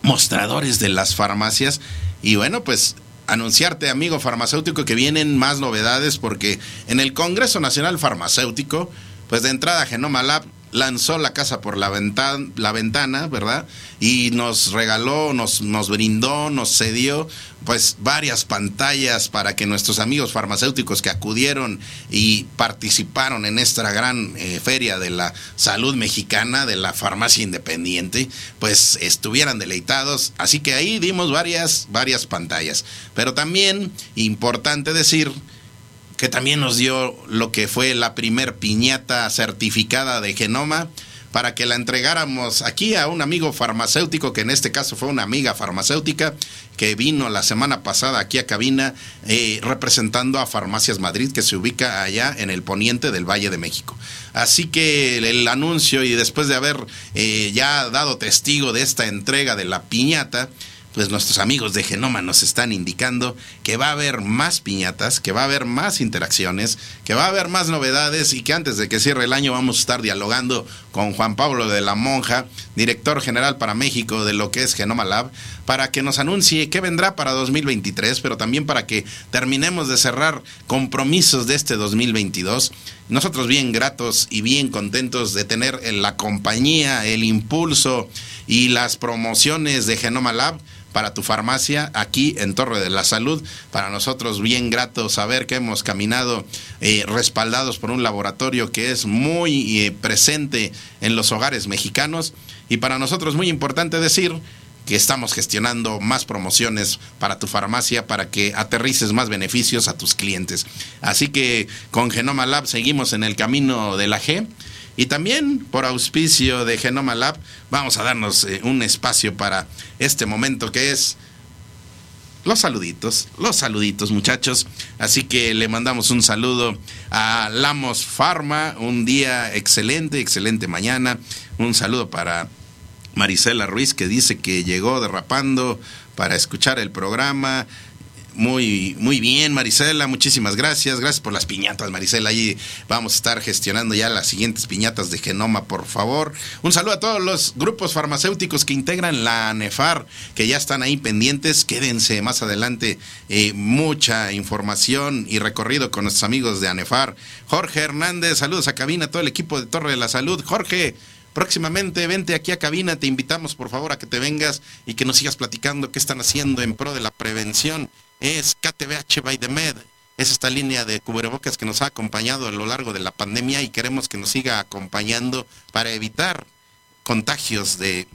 mostradores de las farmacias. Y bueno, pues anunciarte, amigo farmacéutico, que vienen más novedades porque en el Congreso Nacional Farmacéutico, pues de entrada Genoma Lab lanzó la casa por la ventana, la ventana, ¿verdad? Y nos regaló, nos, nos brindó, nos cedió pues varias pantallas para que nuestros amigos farmacéuticos que acudieron y participaron en esta gran eh, feria de la salud mexicana, de la farmacia independiente, pues estuvieran deleitados. Así que ahí dimos varias, varias pantallas. Pero también, importante decir, que también nos dio lo que fue la primer piñata certificada de genoma para que la entregáramos aquí a un amigo farmacéutico, que en este caso fue una amiga farmacéutica, que vino la semana pasada aquí a cabina eh, representando a Farmacias Madrid, que se ubica allá en el poniente del Valle de México. Así que el, anuncio y después de haber eh, ya dado testigo de esta entrega de la piñata, pues nuestros amigos de Genoma nos están indicando que va a haber más piñatas, que va a haber más interacciones, que va a haber más novedades y que antes de que cierre el año vamos a estar dialogando con Juan Pablo de la Monja, director general para México de lo que es Genoma Lab, para que nos anuncie qué vendrá para 2023, pero también para que terminemos de cerrar compromisos de este 2022. Nosotros bien gratos y bien contentos de tener la compañía, el impulso y las promociones de Genoma Lab para tu farmacia aquí en Torre de la Salud. Para nosotros bien grato saber que hemos caminado eh, respaldados por un laboratorio que es muy eh, presente en los hogares mexicanos y para nosotros muy importante decir que estamos gestionando más promociones para tu farmacia para que aterrices más beneficios a tus clientes. Así que con Genoma Lab seguimos en el camino de la G y también por auspicio de Genoma Lab vamos a darnos eh, un espacio para este momento que es los saluditos, los saluditos muchachos. Así que le mandamos un saludo a Lamos Pharma, un día excelente, excelente mañana. Un saludo para Marisela Ruiz que dice que llegó derrapando para escuchar el programa. Muy, muy bien, Marisela, muchísimas gracias. Gracias por las piñatas, Marisela. Allí vamos a estar gestionando ya las siguientes piñatas de Genoma, por favor. Un saludo a todos los grupos farmacéuticos que integran la NEFAR, que ya están ahí pendientes. Quédense más adelante. Eh, mucha información y recorrido con nuestros amigos de ANEFAR. Jorge Hernández, saludos a cabina, todo el equipo de Torre de la Salud. Jorge, Próximamente vente aquí a cabina, te invitamos por favor a que te vengas y que nos sigas platicando qué están haciendo en pro de la prevención es KTBH by the Med. Es esta línea de cubrebocas que nos ha acompañado a lo largo de la pandemia y queremos que nos siga acompañando para evitar contagios de,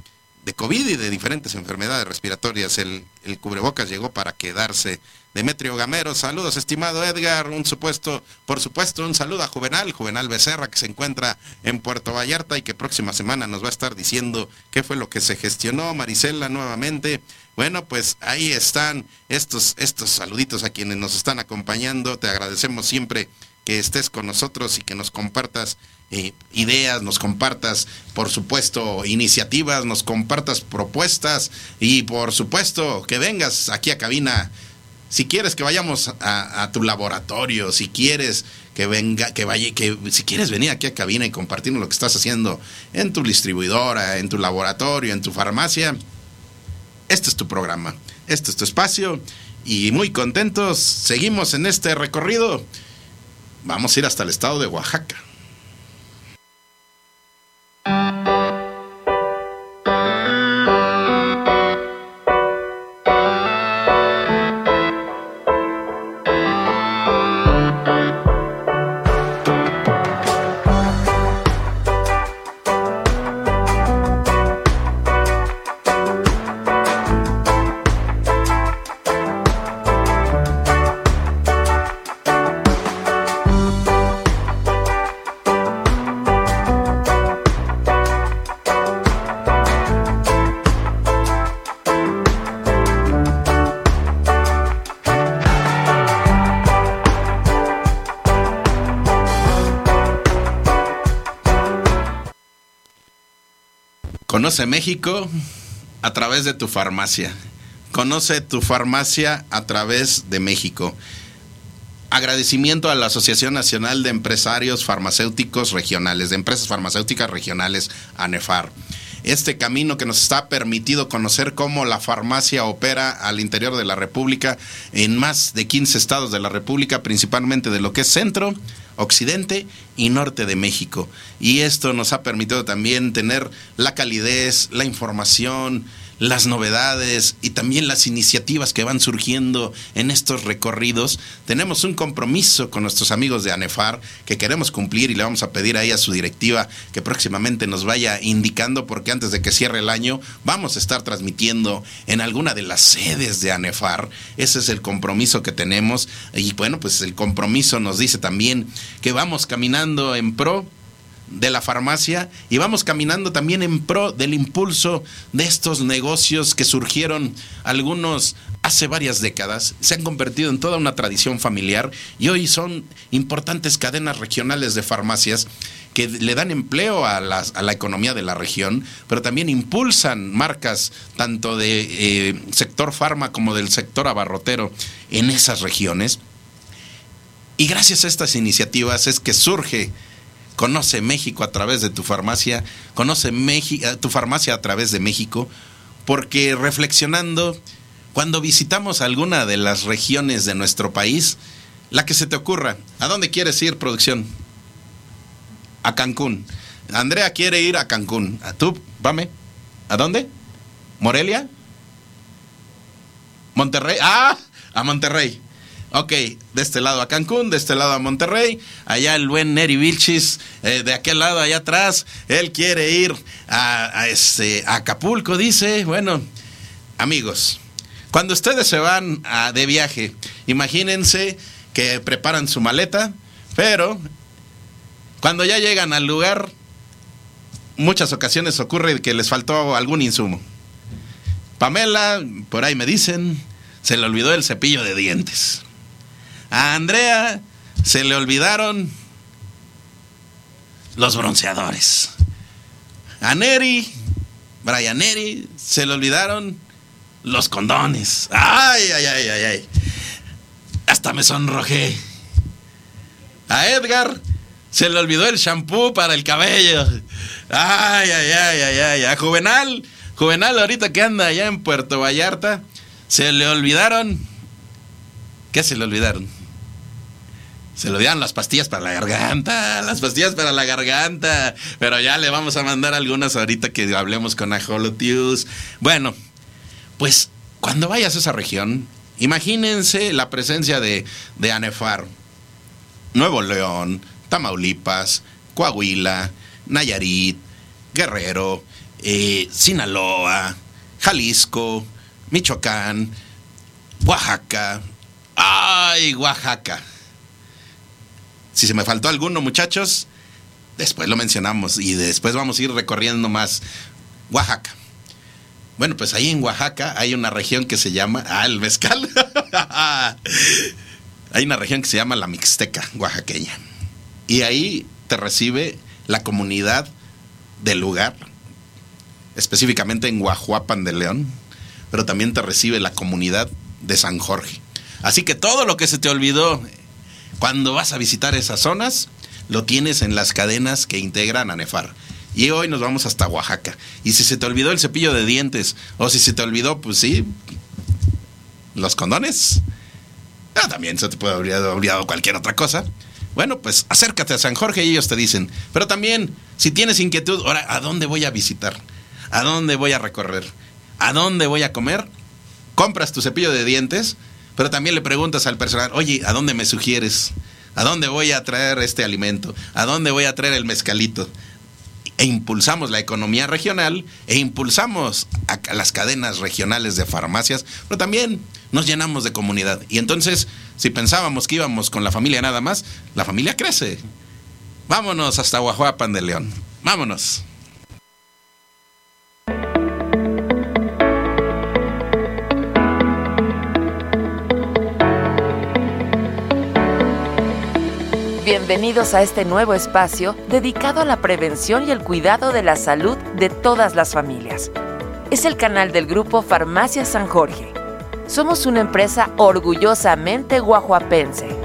de COVID y de diferentes enfermedades respiratorias. El, el cubrebocas llegó para quedarse. Demetrio Gamero, saludos, estimado Edgar, un supuesto, por supuesto, un saludo a Juvenal, Juvenal Becerra, que se encuentra en Puerto Vallarta y que próxima semana nos va a estar diciendo qué fue lo que se gestionó, Marisela nuevamente. Bueno, pues ahí están estos, estos saluditos a quienes nos están acompañando, te agradecemos siempre que estés con nosotros y que nos compartas eh, ideas, nos compartas, por supuesto, iniciativas, nos compartas propuestas y, por supuesto, que vengas aquí a cabina. Si quieres que vayamos a, tu laboratorio, si quieres que venga, que vaya, que si quieres venir aquí a cabina y compartirnos lo que estás haciendo en tu distribuidora, en tu laboratorio, en tu farmacia, este es tu programa, este es tu espacio y muy contentos. Seguimos en este recorrido. Vamos a ir hasta el estado de Oaxaca. México a través de tu farmacia. Conoce tu farmacia a través de México. Agradecimiento a la Asociación Nacional de Empresarios Farmacéuticos Regionales, de Empresas Farmacéuticas Regionales, ANEFAR. Este camino que nos está permitido conocer cómo la farmacia opera al interior de la República, en más de 15 estados de la República, principalmente de lo que es centro, occidente y norte de México. Y esto nos ha permitido también tener la calidez, la información, las novedades y también las iniciativas que van surgiendo en estos recorridos. Tenemos un compromiso con nuestros amigos de ANEFAR que queremos cumplir y le vamos a pedir ahí a su directiva que próximamente nos vaya indicando porque antes de que cierre el año vamos a estar transmitiendo en alguna de las sedes de ANEFAR. Ese es el compromiso que tenemos y bueno, pues el compromiso nos dice también que vamos caminando en pro de la farmacia y vamos caminando también en pro del impulso de estos negocios que surgieron algunos hace varias décadas, se han convertido en toda una tradición familiar y hoy son importantes cadenas regionales de farmacias que le dan empleo a la, a la economía de la región, pero también impulsan marcas tanto de eh, sector farma como del sector abarrotero en esas regiones. Y gracias a estas iniciativas es que surge Conoce México a través de tu farmacia, conoce eh, tu farmacia a través de México, porque reflexionando, cuando visitamos alguna de las regiones de nuestro país, la que se te ocurra, ¿a dónde quieres ir, producción? A Cancún. Andrea quiere ir a Cancún. ¿A tú? Vame. ¿A dónde? ¿Morelia? ¿Monterrey? Ah, a Monterrey. Ok, de este lado a Cancún, de este lado a Monterrey, allá el buen Neri Vilchis, eh, de aquel lado allá atrás, él quiere ir a, este, Acapulco, dice. Bueno, amigos, cuando ustedes se van de viaje, imagínense que preparan su maleta, pero cuando ya llegan al lugar, muchas ocasiones ocurre que les faltó algún insumo. Pamela, por ahí me dicen, se le olvidó el cepillo de dientes. A Andrea se le olvidaron los bronceadores. A Neri, Brian Neri, se le olvidaron los condones. Ay, ay, ay, ay, ay. Hasta me sonrojé. A Edgar se le olvidó el shampoo para el cabello. Ay, ay, ay, ay, ay. A Juvenal, Juvenal ahorita que anda allá en Puerto Vallarta, se le olvidaron. ¿Qué se le olvidaron? Se lo dieron las pastillas para la garganta, las pastillas para la garganta. Pero ya le vamos a mandar algunas ahorita que hablemos con Ajolotius. Bueno, pues cuando vayas a esa región, imagínense la presencia de, de Anefar, Nuevo León, Tamaulipas, Coahuila, Nayarit, Guerrero, eh, Sinaloa, Jalisco, Michoacán, Oaxaca. ¡Ay, Oaxaca! Si se me faltó alguno, muchachos, después lo mencionamos y después vamos a ir recorriendo más Oaxaca. Bueno, pues ahí en Oaxaca hay una región que se llama, ah, el mezcal. hay una región que se llama la Mixteca, oaxaqueña. Y ahí te recibe la comunidad del lugar, específicamente en Guajuapan de León, pero también te recibe la comunidad de San Jorge. Así que todo lo que se te olvidó cuando vas a visitar esas zonas, lo tienes en las cadenas que integran a Nefar. Y hoy nos vamos hasta Oaxaca. Y si se te olvidó el cepillo de dientes, o si se te olvidó, pues sí, los condones. Ah, también se te puede haber olvidado cualquier otra cosa. Bueno, pues acércate a San Jorge y ellos te dicen. Pero también, si tienes inquietud, ahora, ¿a dónde voy a visitar? ¿A dónde voy a recorrer? ¿A dónde voy a comer? Compras tu cepillo de dientes, pero también le preguntas al personal, oye, ¿a dónde me sugieres? ¿A dónde voy a traer este alimento? ¿A dónde voy a traer el mezcalito? E impulsamos la economía regional e impulsamos las cadenas regionales de farmacias, pero también nos llenamos de comunidad. Y entonces, si pensábamos que íbamos con la familia nada más, la familia crece. Vámonos hasta Guajuapan de León. Vámonos. Bienvenidos a este nuevo espacio dedicado a la prevención y el cuidado de la salud de todas las familias. Es el canal del grupo Farmacia San Jorge. Somos una empresa orgullosamente guajuapense.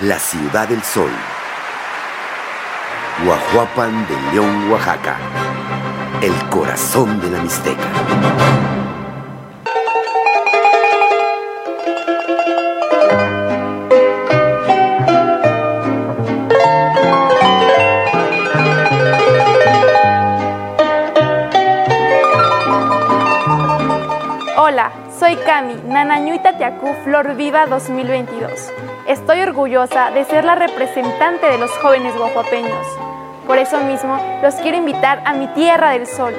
La ciudad del sol. Guajuapan de León, Oaxaca, el corazón de la Mixteca. Flor Viva 2022. Estoy orgullosa de ser la representante de los jóvenes guajuapeños. Por eso mismo los quiero invitar a mi Tierra del Sol,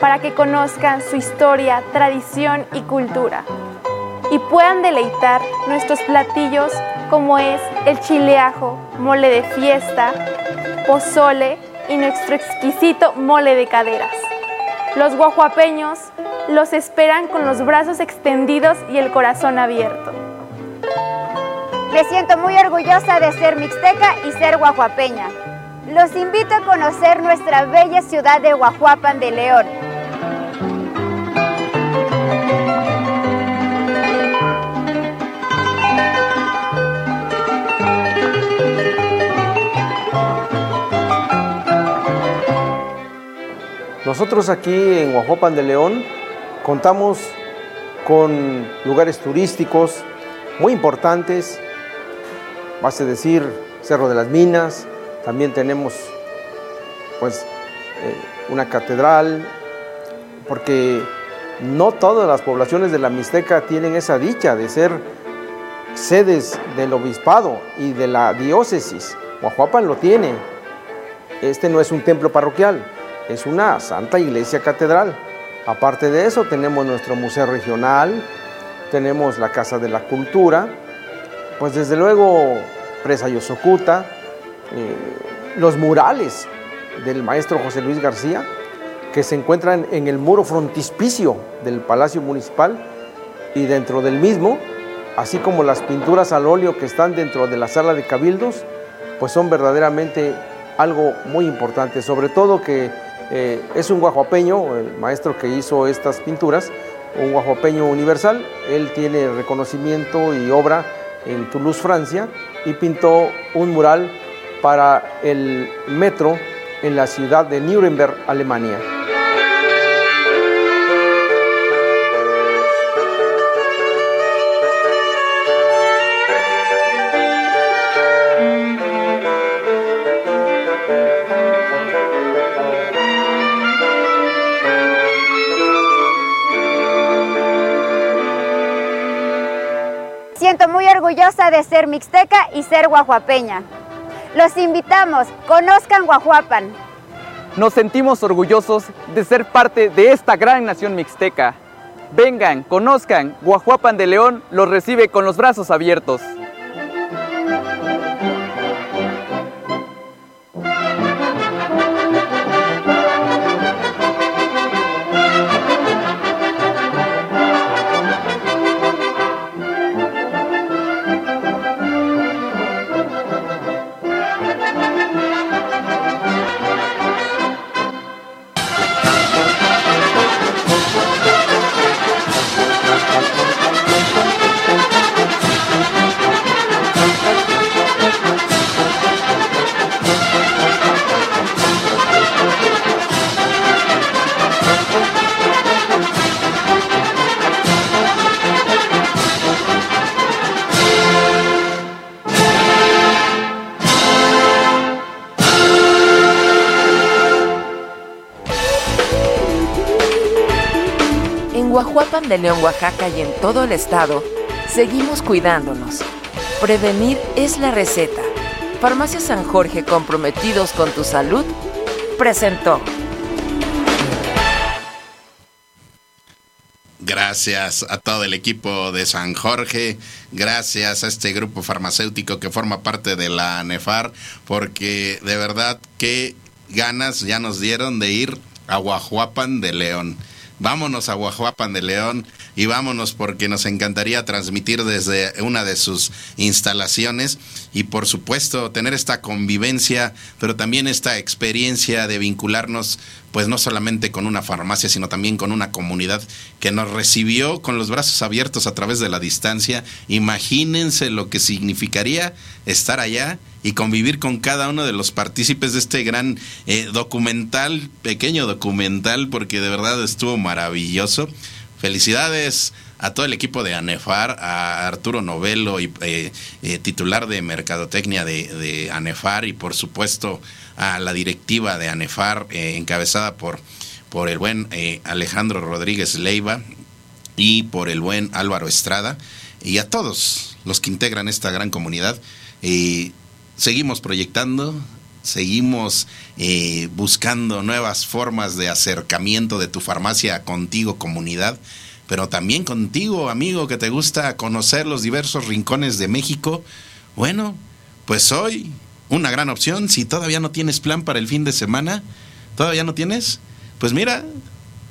para que conozcan su historia, tradición y cultura. Y puedan deleitar nuestros platillos como es el chileajo, mole de fiesta, pozole y nuestro exquisito mole de caderas. Los guajuapeños los esperan con los brazos extendidos y el corazón abierto. Me siento muy orgullosa de ser mixteca y ser guajuapeña. Los invito a conocer nuestra bella ciudad de Guajuapan de León. Nosotros aquí en Guajuapan de León contamos con lugares turísticos muy importantes, base decir Cerro de las Minas, también tenemos pues eh, una catedral, porque no todas las poblaciones de la Mixteca tienen esa dicha de ser sedes del obispado y de la diócesis. Guajuapan lo tiene. Este no es un templo parroquial, es una santa iglesia catedral. Aparte de eso, tenemos nuestro museo regional, tenemos la Casa de la Cultura, pues desde luego Presa Yosocuta, eh, los murales del maestro José Luis García, que se encuentran en el muro frontispicio del Palacio Municipal y dentro del mismo, así como las pinturas al óleo que están dentro de la sala de cabildos, pues son verdaderamente algo muy importante, sobre todo que eh, es un guajuapeño, el maestro que hizo estas pinturas, un guajuapeño universal, él tiene reconocimiento y obra en Toulouse, Francia, y pintó un mural para el metro en la ciudad de Nuremberg, Alemania. Orgullosa de ser mixteca y ser guajuapeña. Los invitamos, conozcan Guajuapan. Nos sentimos orgullosos de ser parte de esta gran nación mixteca. Vengan, conozcan, Guajuapan de León los recibe con los brazos abiertos. De León, Oaxaca y en todo el estado, seguimos cuidándonos. Prevenir es la receta. Farmacia San Jorge comprometidos con tu salud presentó. Gracias a todo el equipo de San Jorge, gracias a este grupo farmacéutico que forma parte de la NEFAR, porque de verdad qué ganas ya nos dieron de ir a Guajuapan de León vámonos a Guajuapan de León y vámonos porque nos encantaría transmitir desde una de sus instalaciones y por supuesto tener esta convivencia, pero también esta experiencia de vincularnos pues no solamente con una farmacia, sino también con una comunidad que nos recibió con los brazos abiertos a través de la distancia. Imagínense lo que significaría estar allá y convivir con cada uno de los partícipes de este gran eh, documental, pequeño documental, porque de verdad estuvo maravilloso. Felicidades a todo el equipo de ANEFAR, a Arturo Novelo, y, eh, eh, titular de Mercadotecnia de, ANEFAR, y por supuesto a la directiva de ANEFAR, encabezada por, por el buen Alejandro Rodríguez Leiva y por el buen Álvaro Estrada, y a todos los que integran esta gran comunidad seguimos proyectando, seguimos eh, buscando nuevas formas de acercamiento de tu farmacia contigo, comunidad, pero también contigo, amigo, que te gusta conocer los diversos rincones de México. Bueno, pues hoy una gran opción. Si todavía no tienes plan para el fin de semana, ¿todavía no tienes? Pues mira,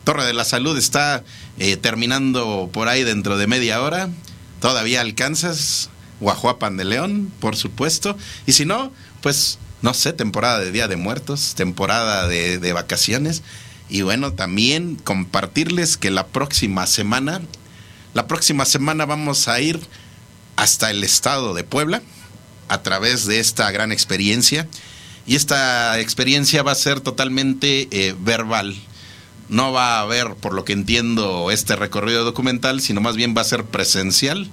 Torre de la Salud está eh, terminando por ahí dentro de media hora. Todavía alcanzas Guajuapan de León, por supuesto. Y si no, pues no sé, temporada de Día de Muertos, temporada de, vacaciones. Y bueno, también compartirles que la próxima semana, la próxima semana vamos a ir hasta el estado de Puebla a través de esta gran experiencia. Y esta experiencia va a ser totalmente eh, verbal. No va a haber, por lo que entiendo, este recorrido documental, sino más bien va a ser presencial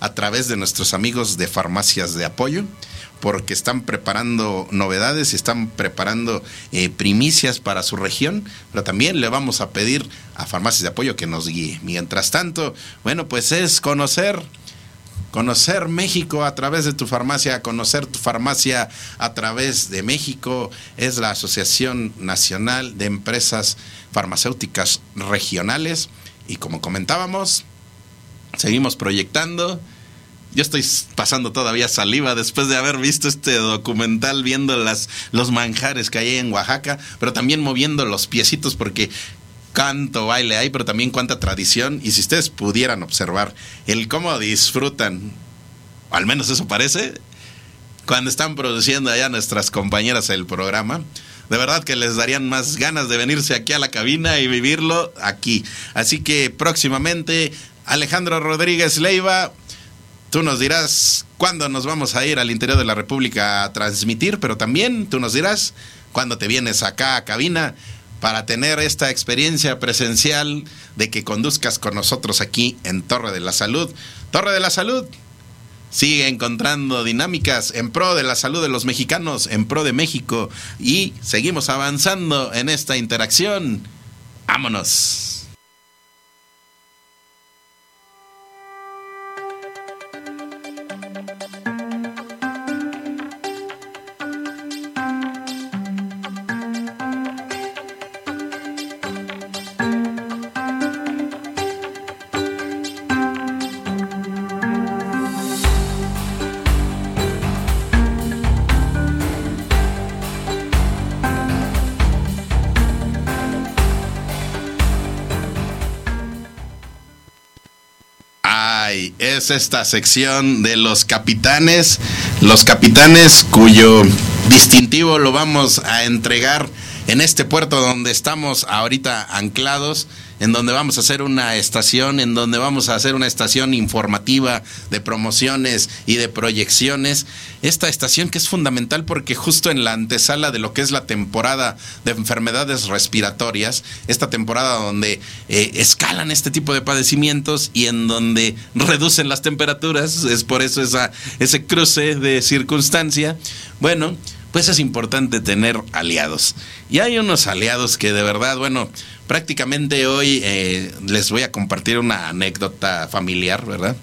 a través de nuestros amigos de farmacias de apoyo. porque están preparando novedades y están preparando eh, primicias para su región, pero también le vamos a pedir a Farmacias de Apoyo que nos guíe. Mientras tanto, bueno, pues es conocer conocer México a través de tu farmacia, conocer tu farmacia a través de México, es la Asociación Nacional de Empresas Farmacéuticas Regionales y como comentábamos, seguimos proyectando. Yo estoy pasando todavía saliva después de haber visto este documental, viendo las, los manjares que hay en Oaxaca, pero también moviendo los piecitos porque cuánto baile hay, pero también cuánta tradición. Y si ustedes pudieran observar el cómo disfrutan, al menos eso parece, cuando están produciendo allá nuestras compañeras el programa, de verdad que les darían más ganas de venirse aquí a la cabina y vivirlo aquí. Así que próximamente, Alejandro Rodríguez Leiva, tú nos dirás cuándo nos vamos a ir al interior de la República a transmitir, pero también tú nos dirás cuándo te vienes acá a cabina para tener esta experiencia presencial de que conduzcas con nosotros aquí en Torre de la Salud. Torre de la Salud sigue encontrando dinámicas en pro de la salud de los mexicanos, en pro de México y seguimos avanzando en esta interacción. Vámonos. Es esta sección de los capitanes, los capitanes cuyo distintivo lo vamos a entregar en este puerto donde estamos ahorita anclados, en donde vamos a hacer una estación, en donde vamos a hacer una estación informativa de promociones y de proyecciones. Esta estación que es fundamental porque justo en la antesala de lo que es la temporada de enfermedades respiratorias, esta temporada donde eh, escalan este tipo de padecimientos y en donde reducen las temperaturas, es por eso esa, ese cruce de circunstancia. Bueno, pues es importante tener aliados. Y hay unos aliados que de verdad, bueno, prácticamente hoy eh, les voy a compartir una anécdota familiar, ¿verdad?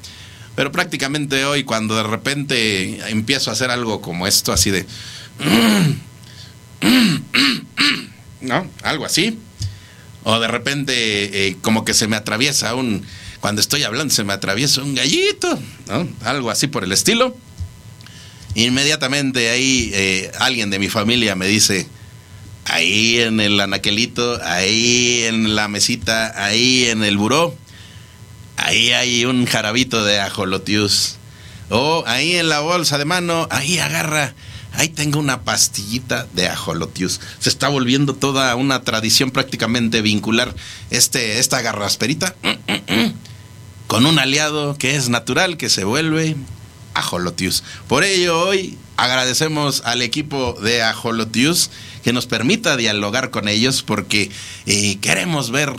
Pero prácticamente hoy cuando de repente empiezo a hacer algo como esto, así de... ¿No? Algo así. O de repente eh, como que se me atraviesa un... Cuando estoy hablando se me atraviesa un gallito, ¿no? Algo así por el estilo Inmediatamente ahí eh, alguien de mi familia me dice, ahí en el anaquelito, ahí en la mesita, ahí en el buró, ahí hay un jarabito de ajolotius. O ahí en la bolsa de mano, ahí agarra, ahí tengo una pastillita de ajolotius. Se está volviendo toda una tradición prácticamente vincular este, esta garrasperita con un aliado que es natural, que se vuelve Ajolotius. Por ello, hoy agradecemos al equipo de Ajolotius que nos permita dialogar con ellos porque eh, queremos ver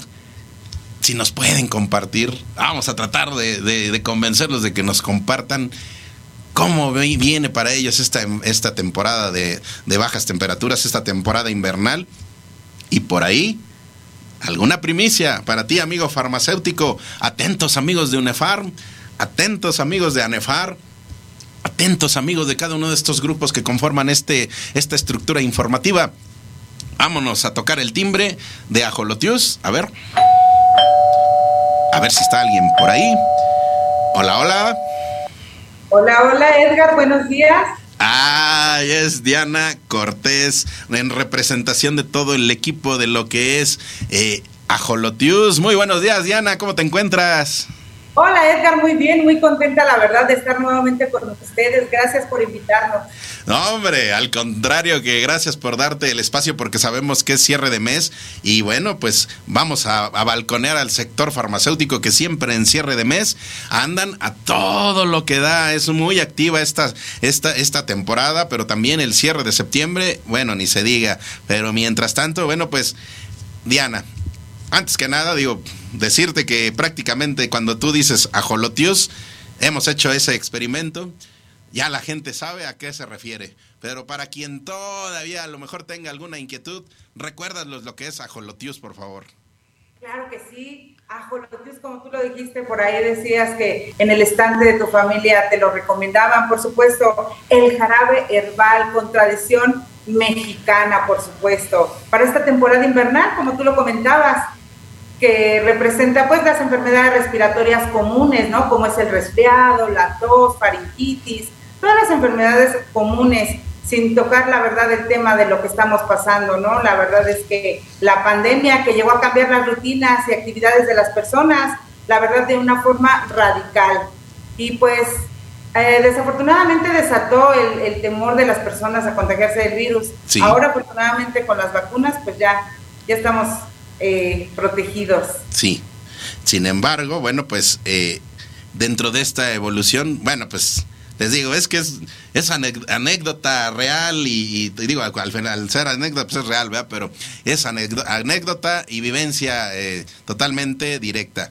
si nos pueden compartir. Vamos a tratar de, convencerlos de que nos compartan cómo viene para ellos esta, esta temporada de, de bajas temperaturas, esta temporada invernal. Y por ahí, alguna primicia para ti, amigo farmacéutico. Atentos, amigos de UNEFARM. Atentos, amigos de ANEFAR atentos amigos de cada uno de estos grupos que conforman este, esta estructura informativa. Vámonos a tocar el timbre de Ajolotius. A ver. A ver si está alguien por ahí. Hola, hola. Hola, hola Edgar, buenos días. Ah, es Diana Cortés en representación de todo el equipo de lo que es eh, Ajolotius. Muy buenos días, Diana, ¿cómo te encuentras? Hola Edgar, muy bien, muy contenta la verdad de estar nuevamente con ustedes. Gracias por invitarnos. No, hombre, al contrario que gracias por darte el espacio porque sabemos que es cierre de mes y bueno, pues vamos a, balconear al sector farmacéutico que siempre en cierre de mes andan a todo lo que da. Es muy activa esta, esta, esta temporada, pero también el cierre de septiembre, bueno, ni se diga. Pero mientras tanto, bueno, pues Diana, antes que nada, digo, decirte que prácticamente cuando tú dices ajolotius, hemos hecho ese experimento. ya la gente sabe a qué se refiere. Pero para quien todavía a lo mejor tenga alguna inquietud, recuérdanos lo que es ajolotius, por favor. Claro que sí, ajolotius, como tú lo dijiste, por ahí decías que en el estante de tu familia te lo recomendaban, por supuesto, el jarabe herbal con tradición mexicana, por supuesto, para esta temporada invernal, como tú lo comentabas, que representa pues las enfermedades respiratorias comunes, ¿no? Como es el resfriado, la tos, faringitis, todas las enfermedades comunes, sin tocar la verdad el tema de lo que estamos pasando, ¿no? La verdad es que la pandemia que llegó a cambiar las rutinas y actividades de las personas, la verdad de una forma radical. Y pues eh, desafortunadamente desató el, temor de las personas a contagiarse del virus. Ahora afortunadamente con las vacunas pues ya, ya estamos eh, protegidos. Sí. Sin embargo, bueno, pues eh, dentro de esta evolución, bueno, pues les digo, es que es, es anécdota real y, digo, al final, ser anécdota pues es real, ¿verdad? Pero es anécdota y vivencia eh, totalmente directa.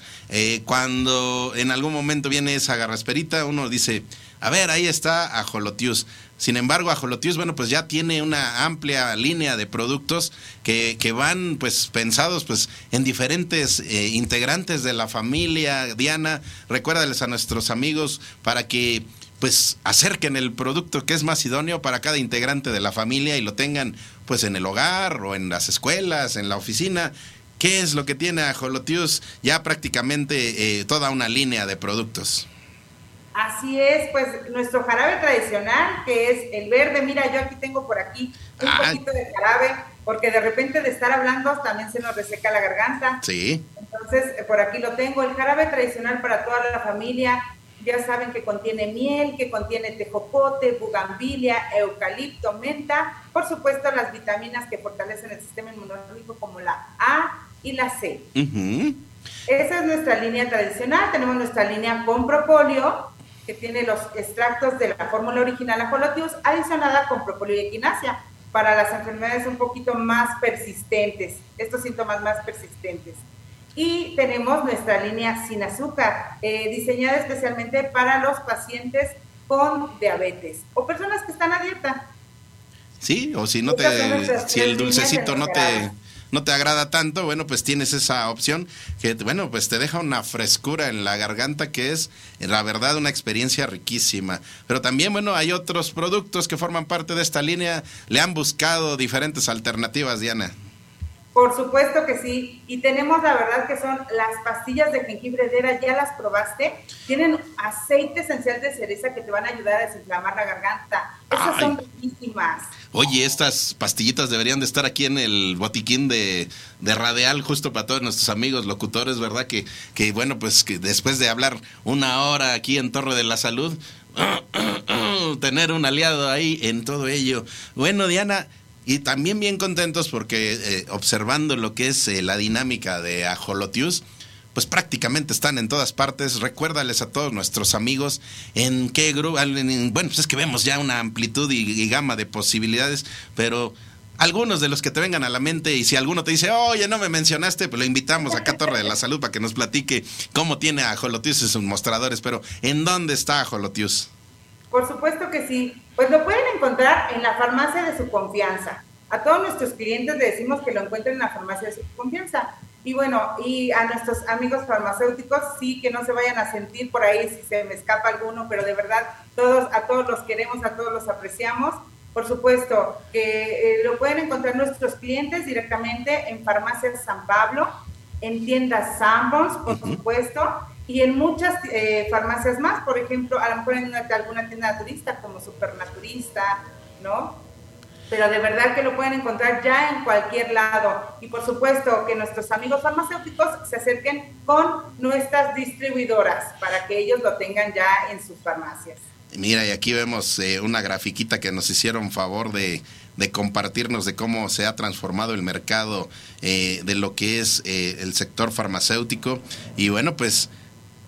cuando en algún momento viene esa garrasperita, uno dice, a ver, ahí está Ajolotius. Sin embargo, Ajolotius, bueno, pues ya tiene una amplia línea de productos que, que van pues pensados pues en diferentes eh, integrantes de la familia. Diana, recuérdales a nuestros amigos para que pues acerquen el producto que es más idóneo para cada integrante de la familia y lo tengan pues en el hogar o en las escuelas, en la oficina. ¿Qué es lo que tiene Ajolotius? Ya prácticamente eh, toda una línea de productos. Así es, pues nuestro jarabe tradicional, que es el verde. Mira, yo aquí tengo por aquí un poquito de jarabe, porque de repente de estar hablando también se nos reseca la garganta. Sí. Entonces, eh, por aquí lo tengo. El jarabe tradicional para toda la familia. Ya saben que contiene miel, que contiene tejocote, bugambilia, eucalipto, menta. Por supuesto, las vitaminas que fortalecen el sistema inmunológico como la A y la C. Esa es nuestra línea tradicional. Tenemos nuestra línea con propóleo, que tiene los extractos de la fórmula original Ajolotius adicionada con propóleo y equinacia para las enfermedades un poquito más persistentes, estos síntomas más persistentes. Y tenemos nuestra línea sin azúcar, eh, diseñada especialmente para los pacientes con diabetes o personas que están a dieta. Sí, o si no te, si el dulcecito no te, no te agrada tanto, bueno, pues tienes esa opción que, bueno, pues te deja una frescura en la garganta que es, la verdad, una experiencia riquísima. Pero también, bueno, hay otros productos que forman parte de esta línea. Le han buscado diferentes alternativas, Diana. Por supuesto que sí. Y tenemos la verdad que son las pastillas de jengibre Dera, ¿ya las probaste? Tienen aceite esencial de cereza que te van a ayudar a desinflamar la garganta. Esas son riquísimas. Oye, estas pastillitas deberían de estar aquí en el botiquín de, de Radial, justo para todos nuestros amigos locutores, ¿verdad? Que, que bueno, pues que después de hablar una hora aquí en Torre de la Salud, tener un aliado ahí en todo ello. Bueno, Diana, y también bien contentos porque eh, observando lo que es eh, la dinámica de Ajolotius, pues prácticamente están en todas partes. Recuérdales a todos nuestros amigos en qué grupo. Bueno, pues es que vemos ya una amplitud y, gama de posibilidades, pero algunos de los que te vengan a la mente y si alguno te dice, oye, no me mencionaste, pues lo invitamos acá a Torre de la Salud para que nos platique cómo tiene a Jolotius sus mostradores, pero ¿en dónde está Jolotius? Por supuesto que sí. Pues lo pueden encontrar en la farmacia de su confianza. A todos nuestros clientes le decimos que lo encuentren en la farmacia de su confianza. Y bueno, y a nuestros amigos farmacéuticos, sí, que no se vayan a sentir por ahí si se me escapa alguno, pero de verdad, todos, a todos los queremos, a todos los apreciamos. Por supuesto, que eh, lo pueden encontrar nuestros clientes directamente en Farmacias San Pablo, en tiendas Sanborns, por supuesto, y en muchas eh, farmacias más, por ejemplo, a lo mejor en alguna tienda naturista como Supernaturista, ¿no? Pero de verdad que lo pueden encontrar ya en cualquier lado. Y por supuesto que nuestros amigos farmacéuticos se acerquen con nuestras distribuidoras para que ellos lo tengan ya en sus farmacias. Mira, y aquí vemos eh, una grafiquita que nos hicieron favor de, compartirnos de cómo se ha transformado el mercado eh, de lo que es el sector farmacéutico. Y bueno, pues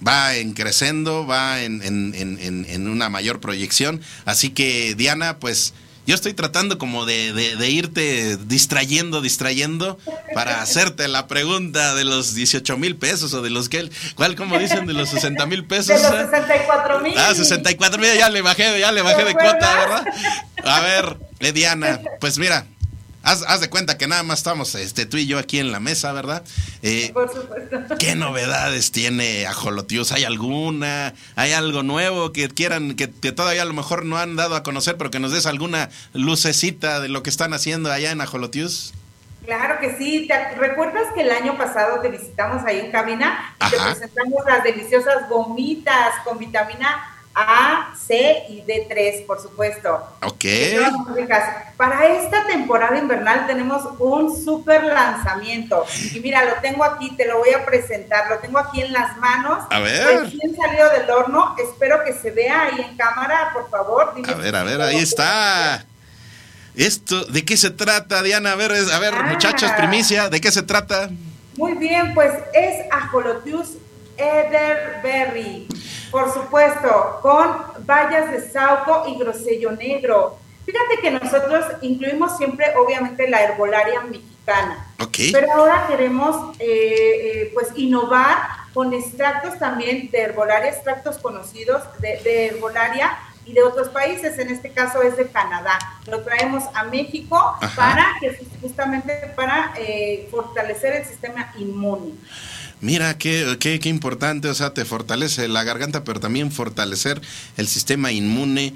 va en creciendo, va en, en, en, una mayor proyección. Así que Diana, pues yo estoy tratando como de, de, irte distrayendo, distrayendo para hacerte la pregunta de los 18 mil pesos o de los que, ¿cuál como dicen? De los 60 mil pesos. De los 64 mil. Ah, 64 mil, ya le bajé, ya le bajé de cuota, ¿verdad? A ver, eh, Diana, pues mira, Haz, de cuenta que nada más estamos este, tú y yo aquí en la mesa, ¿verdad? Eh, Por supuesto. ¿Qué novedades tiene Ajolotius? ¿Hay alguna? ¿Hay algo nuevo que quieran, que, todavía a lo mejor no han dado a conocer, pero que nos des alguna lucecita de lo que están haciendo allá en Ajolotius? Claro que sí. ¿Te recuerdas que el año pasado te visitamos ahí en cabina y te presentamos las deliciosas gomitas con vitamina a, C y D3, por supuesto. Ok. Para esta temporada invernal tenemos un super lanzamiento. Y mira, lo tengo aquí, te lo voy a presentar. Lo tengo aquí en las manos. A ver. Recién salido del horno. Espero que se vea ahí en cámara, por favor. a ver, a ver, ahí está. Esto, ¿de qué se trata, Diana? A ver, a ver, ah. muchachos, primicia, ¿de qué se trata? Muy bien, pues es Ajolotius Ederberry. Por supuesto, con bayas de sauco y grosello negro. Fíjate que nosotros incluimos siempre, obviamente, la herbolaria mexicana. Pero ahora queremos, eh, eh, pues, innovar con extractos también de herbolaria, extractos conocidos de, herbolaria y de otros países, en este caso es de Canadá. Lo traemos a México para que justamente para eh, fortalecer el sistema inmune. Mira, qué, qué, qué, importante, o sea, te fortalece la garganta, pero también fortalecer el sistema inmune,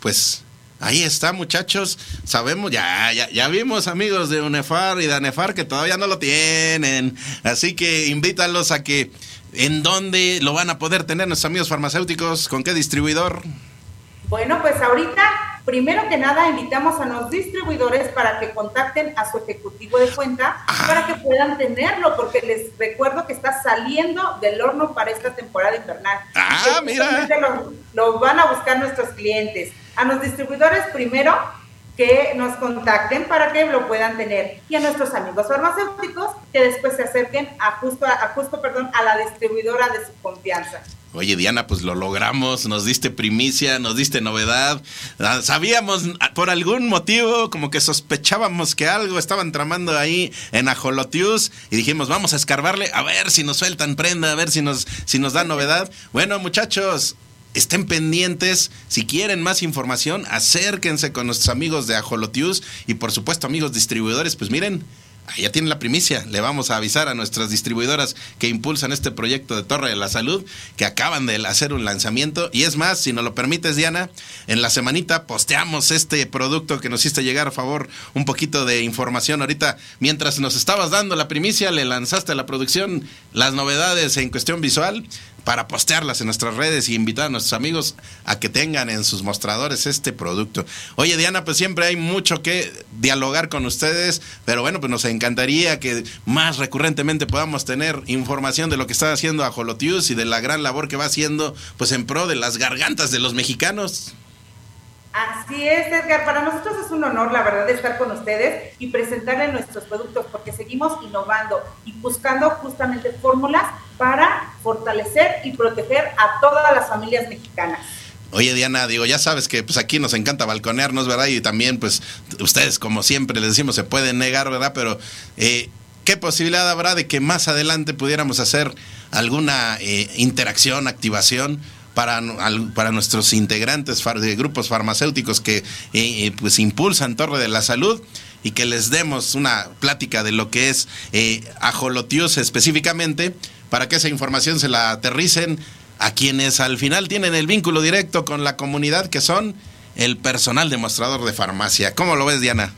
pues... Ahí está, muchachos. Sabemos, ya, ya, ya vimos amigos de UNEFAR y de ANEFAR que todavía no lo tienen. Así que invítalos a que, ¿en dónde lo van a poder tener nuestros amigos farmacéuticos? ¿Con qué distribuidor? Bueno, pues ahorita Primero que nada, invitamos a los distribuidores para que contacten a su ejecutivo de cuenta para que puedan tenerlo, porque les recuerdo que está saliendo del horno para esta temporada invernal. Ah, mira. Lo, van a buscar nuestros clientes. A los distribuidores primero que nos contacten para que lo puedan tener y a nuestros amigos farmacéuticos que después se acerquen a justo, a justo perdón, a la distribuidora de su confianza. Oye, Diana, pues lo logramos, nos diste primicia, nos diste novedad. Ah, sabíamos, ah, por algún motivo, como que sospechábamos que algo estaban tramando ahí en Ajolotius y dijimos, vamos a escarbarle, a ver si nos sueltan prenda, a ver si nos, si nos dan novedad. Bueno, muchachos, estén pendientes. Si quieren más información, acérquense con nuestros amigos de Ajolotius y, por supuesto, amigos distribuidores, pues miren ya tienen la primicia. Le vamos a avisar a nuestras distribuidoras que impulsan este proyecto de Torre de la Salud, que acaban de hacer un lanzamiento. Y es más, si nos lo permites, Diana, en la semanita posteamos este producto que nos hiciste llegar a favor, un poquito de información. Ahorita, mientras nos estabas dando la primicia, le lanzaste a la producción las novedades en cuestión visual para postearlas en nuestras redes y invitar a nuestros amigos a que tengan en sus mostradores este producto. Oye, Diana, pues siempre hay mucho que dialogar con ustedes, pero bueno, pues nos encantaría que más recurrentemente podamos tener información de lo que está haciendo Ajolotius y de la gran labor que va haciendo pues en pro de las gargantas de los mexicanos. Así es, Edgar. Para nosotros es un honor, la verdad, estar con ustedes y presentarles nuestros productos, porque seguimos innovando y buscando justamente fórmulas para fortalecer y proteger a todas las familias mexicanas. Oye, Diana, digo, ya sabes que pues aquí nos encanta balconearnos, ¿verdad? Y también, pues, ustedes, como siempre les decimos, se pueden negar, ¿verdad? Pero, eh, ¿qué posibilidad habrá de que más adelante pudiéramos hacer alguna eh, interacción, activación? para, para nuestros integrantes de grupos farmacéuticos que eh, pues impulsan Torre de la Salud y que les demos una plática de lo que es ajolotios específicamente para que esa información se la aterricen a quienes al final tienen el vínculo directo con la comunidad que son el personal demostrador de farmacia. ¿Cómo lo ves, Diana?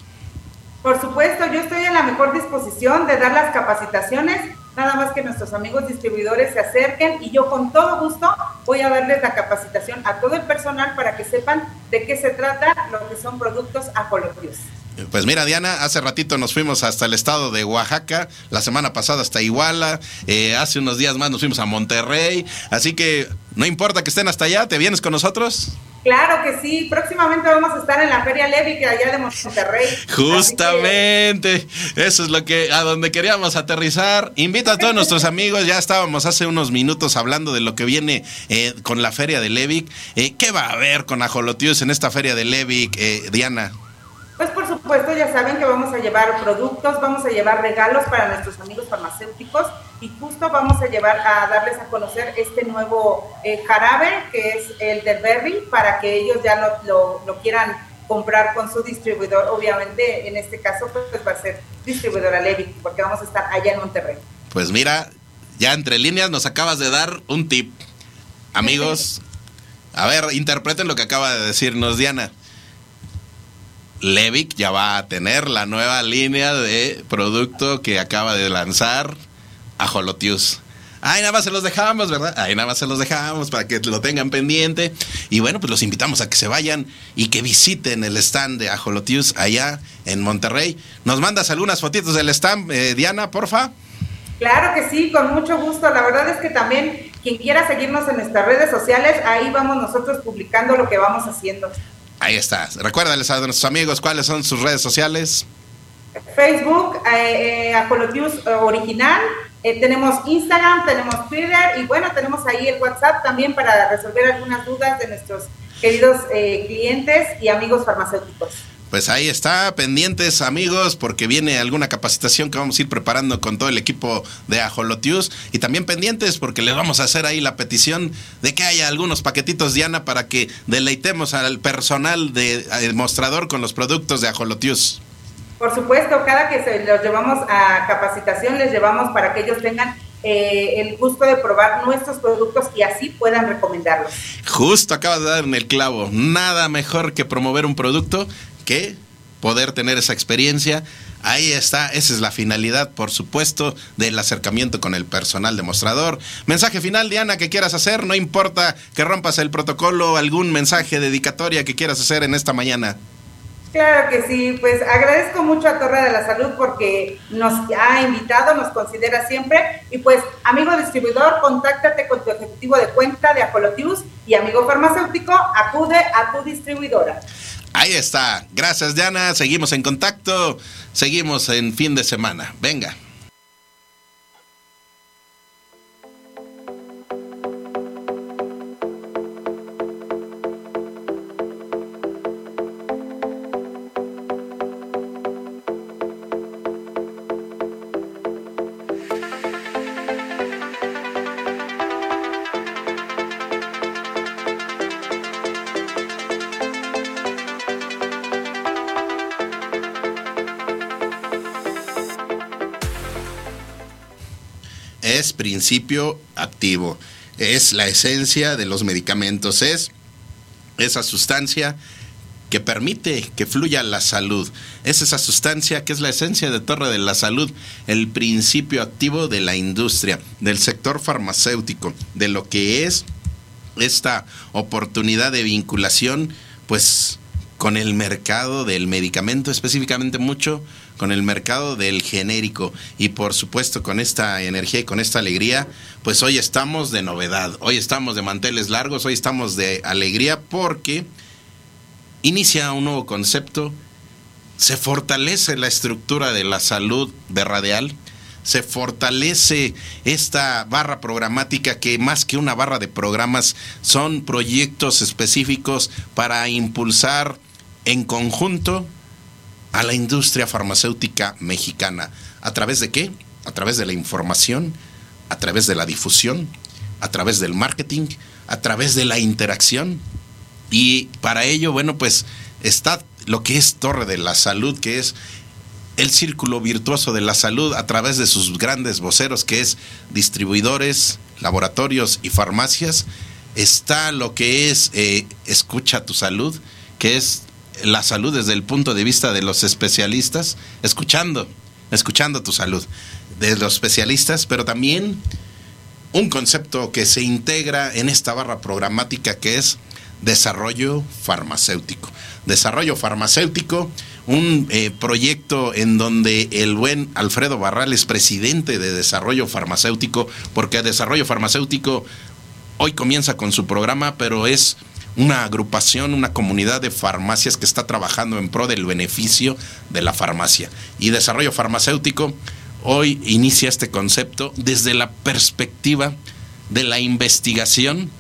Por supuesto, yo estoy en la mejor disposición de dar las capacitaciones nada más que nuestros amigos distribuidores se acerquen y yo con todo gusto voy a darles la capacitación a todo el personal para que sepan de qué se trata lo que son productos acolotios. Pues mira, Diana, hace ratito nos fuimos hasta el estado de Oaxaca, la semana pasada hasta Iguala, eh, hace unos días más nos fuimos a Monterrey, así que no importa que estén hasta allá, ¿te vienes con nosotros? Claro que sí, próximamente vamos a estar en la Feria Levi, allá de Monterrey. Justamente, eso es lo que, a donde queríamos aterrizar. Invita a todos nuestros amigos, ya estábamos hace unos minutos hablando de lo que viene eh, con la Feria de Levic. Eh, ¿Qué va a haber con Ajolotius en esta Feria de Levic, eh, Diana? Supuesto, ya saben que vamos a llevar productos, vamos a llevar regalos para nuestros amigos farmacéuticos y justo vamos a llevar a darles a conocer este nuevo eh, jarabe que es el del Berry para que ellos ya lo, lo, quieran comprar con su distribuidor. Obviamente, en este caso, pues va a ser distribuidora Levi, porque vamos a estar allá en Monterrey. Pues mira, ya entre líneas nos acabas de dar un tip. Amigos, a ver, interpreten lo que acaba de decirnos Diana. Levic ya va a tener la nueva línea de producto que acaba de lanzar a Holotius. Ahí nada más se los dejamos, ¿verdad? Ahí nada más se los dejamos para que lo tengan pendiente. Y bueno, pues los invitamos a que se vayan y que visiten el stand de Ajolotius allá en Monterrey. ¿Nos mandas algunas fotitos del stand, eh, Diana, porfa? Claro que sí, con mucho gusto. La verdad es que también quien quiera seguirnos en nuestras redes sociales, ahí vamos nosotros publicando lo que vamos haciendo. Ahí está. Recuérdales a nuestros amigos cuáles son sus redes sociales. Facebook, eh, eh eh Original, eh, tenemos Instagram, tenemos Twitter y bueno, tenemos ahí el WhatsApp también para resolver algunas dudas de nuestros queridos clientes y amigos farmacéuticos. Pues ahí está, pendientes amigos, porque viene alguna capacitación que vamos a ir preparando con todo el equipo de Ajolotius. Y también pendientes porque les vamos a hacer ahí la petición de que haya algunos paquetitos, Diana, para que deleitemos al personal de mostrador con los productos de Ajolotius. Por supuesto, cada que se los llevamos a capacitación, les llevamos para que ellos tengan eh, el gusto de probar nuestros productos y así puedan recomendarlos. Justo acabas de dar en el clavo. Nada mejor que promover un producto que poder tener esa experiencia. Ahí está, esa es la finalidad, por supuesto, del acercamiento con el personal demostrador. Mensaje final, Diana, que quieras hacer, no importa que rompas el protocolo, algún mensaje dedicatoria que quieras hacer en esta mañana. Claro que sí, pues agradezco mucho a Torre de la Salud porque nos ha invitado, nos considera siempre. Y pues, amigo distribuidor, contáctate con tu ejecutivo de cuenta de Apolotius y amigo farmacéutico, acude a tu distribuidora. Ahí está. Gracias, Diana. Seguimos en contacto. Seguimos en fin de semana. Venga. Principio activo. Es la esencia de los medicamentos, es esa sustancia que permite que fluya la salud. Es esa sustancia que es la esencia de Torre de la Salud, el principio activo de la industria, del sector farmacéutico, de lo que es esta oportunidad de vinculación, pues con el mercado del medicamento, específicamente mucho con el mercado del genérico y por supuesto con esta energía y con esta alegría, pues hoy estamos de novedad, hoy estamos de manteles largos, hoy estamos de alegría porque inicia un nuevo concepto, se fortalece la estructura de la salud de Radial, se fortalece esta barra programática que más que una barra de programas son proyectos específicos para impulsar en conjunto a la industria farmacéutica mexicana. ¿A través de qué? A través de la información, a través de la difusión, a través del marketing, a través de la interacción. Y para ello, bueno, pues está lo que es Torre de la Salud, que es el círculo virtuoso de la salud a través de sus grandes voceros, que es distribuidores, laboratorios y farmacias. Está lo que es eh, Escucha tu salud, que es la salud desde el punto de vista de los especialistas, escuchando, escuchando tu salud, de los especialistas, pero también un concepto que se integra en esta barra programática que es desarrollo farmacéutico. Desarrollo farmacéutico, un eh, proyecto en donde el buen Alfredo Barral es presidente de Desarrollo Farmacéutico, porque Desarrollo Farmacéutico hoy comienza con su programa, pero es una agrupación, una comunidad de farmacias que está trabajando en pro del beneficio de la farmacia. Y desarrollo farmacéutico hoy inicia este concepto desde la perspectiva de la investigación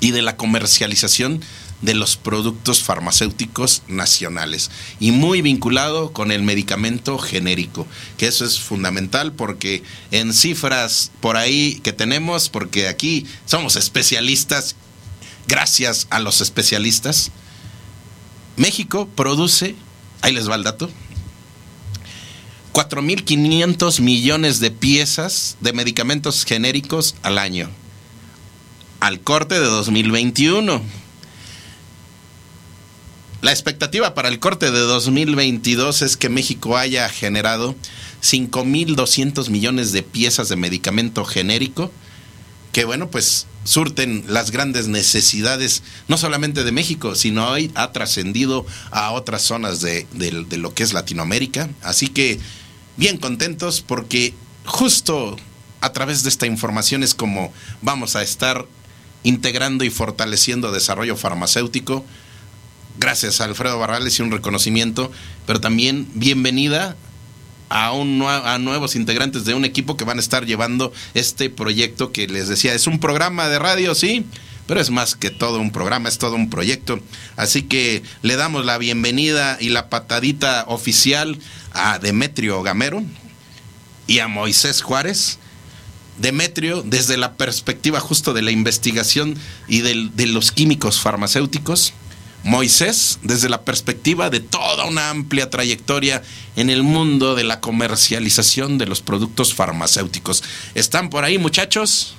y de la comercialización de los productos farmacéuticos nacionales y muy vinculado con el medicamento genérico, que eso es fundamental porque en cifras por ahí que tenemos, porque aquí somos especialistas, gracias a los especialistas, México produce, ahí les va el dato, 4.500 millones de piezas de medicamentos genéricos al año, al corte de 2021. La expectativa para el corte de 2022 es que México haya generado 5.200 millones de piezas de medicamento genérico, que bueno, pues surten las grandes necesidades, no solamente de México, sino hoy ha trascendido a otras zonas de, de lo que es Latinoamérica. Así que bien contentos porque justo a través de esta información es como vamos a estar integrando y fortaleciendo desarrollo farmacéutico. Gracias a Alfredo Barrales y un reconocimiento, pero también bienvenida a, un, a nuevos integrantes de un equipo que van a estar llevando este proyecto que les decía, es un programa de radio, sí, pero es más que todo un programa, es todo un proyecto. Así que le damos la bienvenida y la patadita oficial a Demetrio Gamero y a Moisés Juárez. Demetrio, desde la perspectiva justo de la investigación y de los químicos farmacéuticos, Moisés, desde la perspectiva de toda una amplia trayectoria en el mundo de la comercialización de los productos farmacéuticos. ¿Están por ahí, muchachos?